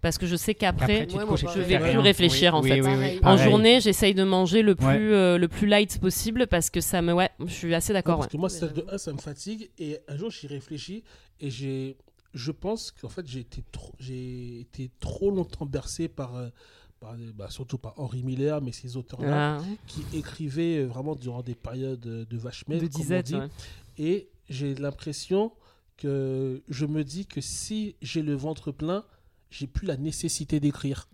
Parce que je sais qu'après,
te
Ouais, je vais plus
réfléchir, en
Oui,
fait.
oui, oui,
Pareil.
en
pareil.
journée, j'essaye de manger le plus,
Ouais.
euh, le plus light possible parce que ça me... Ouais, je suis assez d'accord.
Parce
ouais.
que moi, ça, de
j'avoue.
un, ça me fatigue. Et un jour, j'y réfléchis. Et j'ai, je pense qu'en fait, j'ai été trop, j'ai été trop longtemps bercé par, euh, par, bah, surtout par Henri Miller, mais ces auteurs-là,
Ah,
qui écrivaient euh, vraiment durant des périodes de vache maigre,
de disette, ouais.
Et j'ai l'impression que je me dis que si j'ai le ventre plein, j'ai plus la nécessité d'écrire.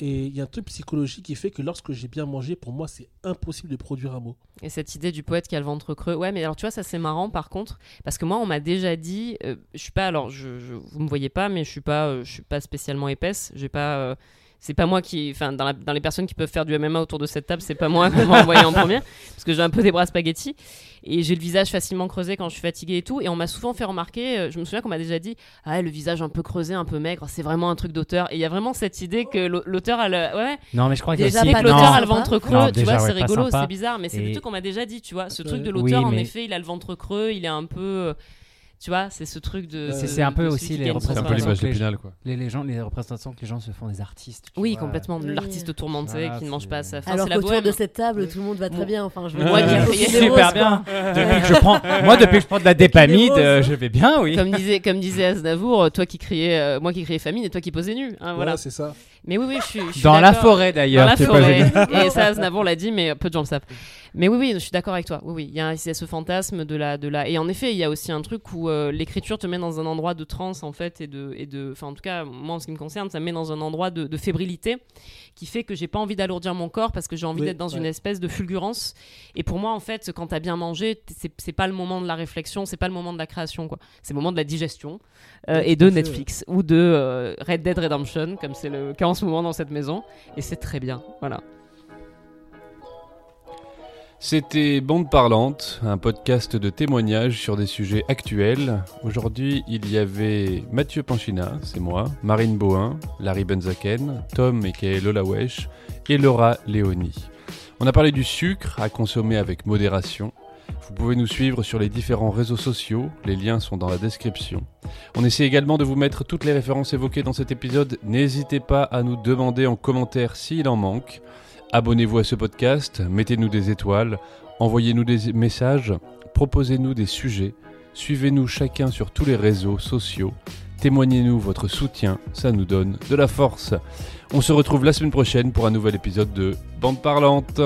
Et il y a un truc psychologique qui fait que lorsque j'ai bien mangé, pour moi, c'est impossible de produire un mot.
Et cette idée du poète qui a le ventre creux. Ouais, mais alors tu vois, ça c'est marrant par contre, parce que moi, on m'a déjà dit, euh, je suis pas, alors je, je- vous me voyez pas, mais je suis pas, euh, je suis pas spécialement épaisse. J'ai pas, euh, c'est pas moi qui, enfin, dans, les personnes qui peuvent faire du MMA autour de cette table, c'est pas moi qu'on m'a envoyé en *laughs* premier, parce que j'ai un peu des bras spaghettis et j'ai le visage facilement creusé quand je suis fatiguée et tout. Et on m'a souvent fait remarquer, euh, je me souviens qu'on m'a déjà dit, ah le visage un peu creusé, un peu maigre, c'est vraiment un truc d'auteur. Et il y a vraiment cette idée que l'au- l'auteur a le, ouais,
Non, mais je crois que
Déjà
que l'auteur a le ventre creux,
Non,
tu
déjà,
vois,
ouais,
c'est rigolo, c'est bizarre, mais c'est des
Et-
trucs qu'on m'a déjà dit, tu vois. Ce truc de
Oui,
l'auteur, en effet, il a le ventre creux, il est un peu. Euh, Tu vois, c'est ce truc de.
C'est-
un peu aussi les
pain.
l'image
Les-
d'Épinal, quoi.
Les, les, gens, les représentations que les gens se font des artistes.
Oui,
vois.
complètement.
Oui.
L'artiste tourmenté
Voilà,
qui ne mange pas à sa faim.
Alors
la
qu'autour de cette table, tout le monde va très bien. Enfin, je
Moi
super bien. Depuis que je prends, moi, depuis que je prends de la *laughs* dépamide, euh, je vais bien, oui.
Comme disait, comme disait Aznavour, toi qui criais, euh, moi qui criais famine et toi qui posais nu. hein, voilà.
Voilà, c'est ça.
Mais oui, oui, je suis.
Dans la forêt,
Dans
d'ailleurs.
la
c'est pas
forêt. Et ça, Aznavour l'a dit, mais peu de gens le savent. Mais oui, oui, je suis d'accord avec toi. Oui, oui, il y a, ce fantasme de la, de la. Et en effet, il y a aussi un truc où euh, l'écriture te met dans un endroit de transe en fait et de, et de. Enfin, en tout cas, moi, en ce qui me concerne, ça me met dans un endroit de, de fébrilité qui fait que j'ai pas envie d'alourdir mon corps parce que j'ai envie
Oui,
d'être dans
ouais.
une espèce de fulgurance. Et pour moi, en fait, quand t'as bien mangé, c'est c'est pas le moment de la réflexion, c'est pas le moment de la création, quoi. C'est le moment de la digestion euh, et de Netflix ou de euh, Red Dead Redemption, comme c'est le cas en ce moment dans cette maison. Et c'est très bien. Voilà.
C'était Bande Parlante, un podcast de témoignages sur des sujets actuels. Aujourd'hui, il y avait Mathieu Panchina, c'est moi, Marine Bohin, Larry Benzaken, Tom et Lola Wesh et Laura Léoni. On a parlé du sucre à consommer avec modération. Vous pouvez nous suivre sur les différents réseaux sociaux, les liens sont dans la description. On essaie également de vous mettre toutes les références évoquées dans cet épisode. N'hésitez pas à nous demander en commentaire s'il en manque. Abonnez-vous à ce podcast, mettez-nous des étoiles, envoyez-nous des messages, proposez-nous des sujets, suivez-nous chacun sur tous les réseaux sociaux, témoignez-nous votre soutien, ça nous donne de la force. On se retrouve la semaine prochaine pour un nouvel épisode de Bande Parlante.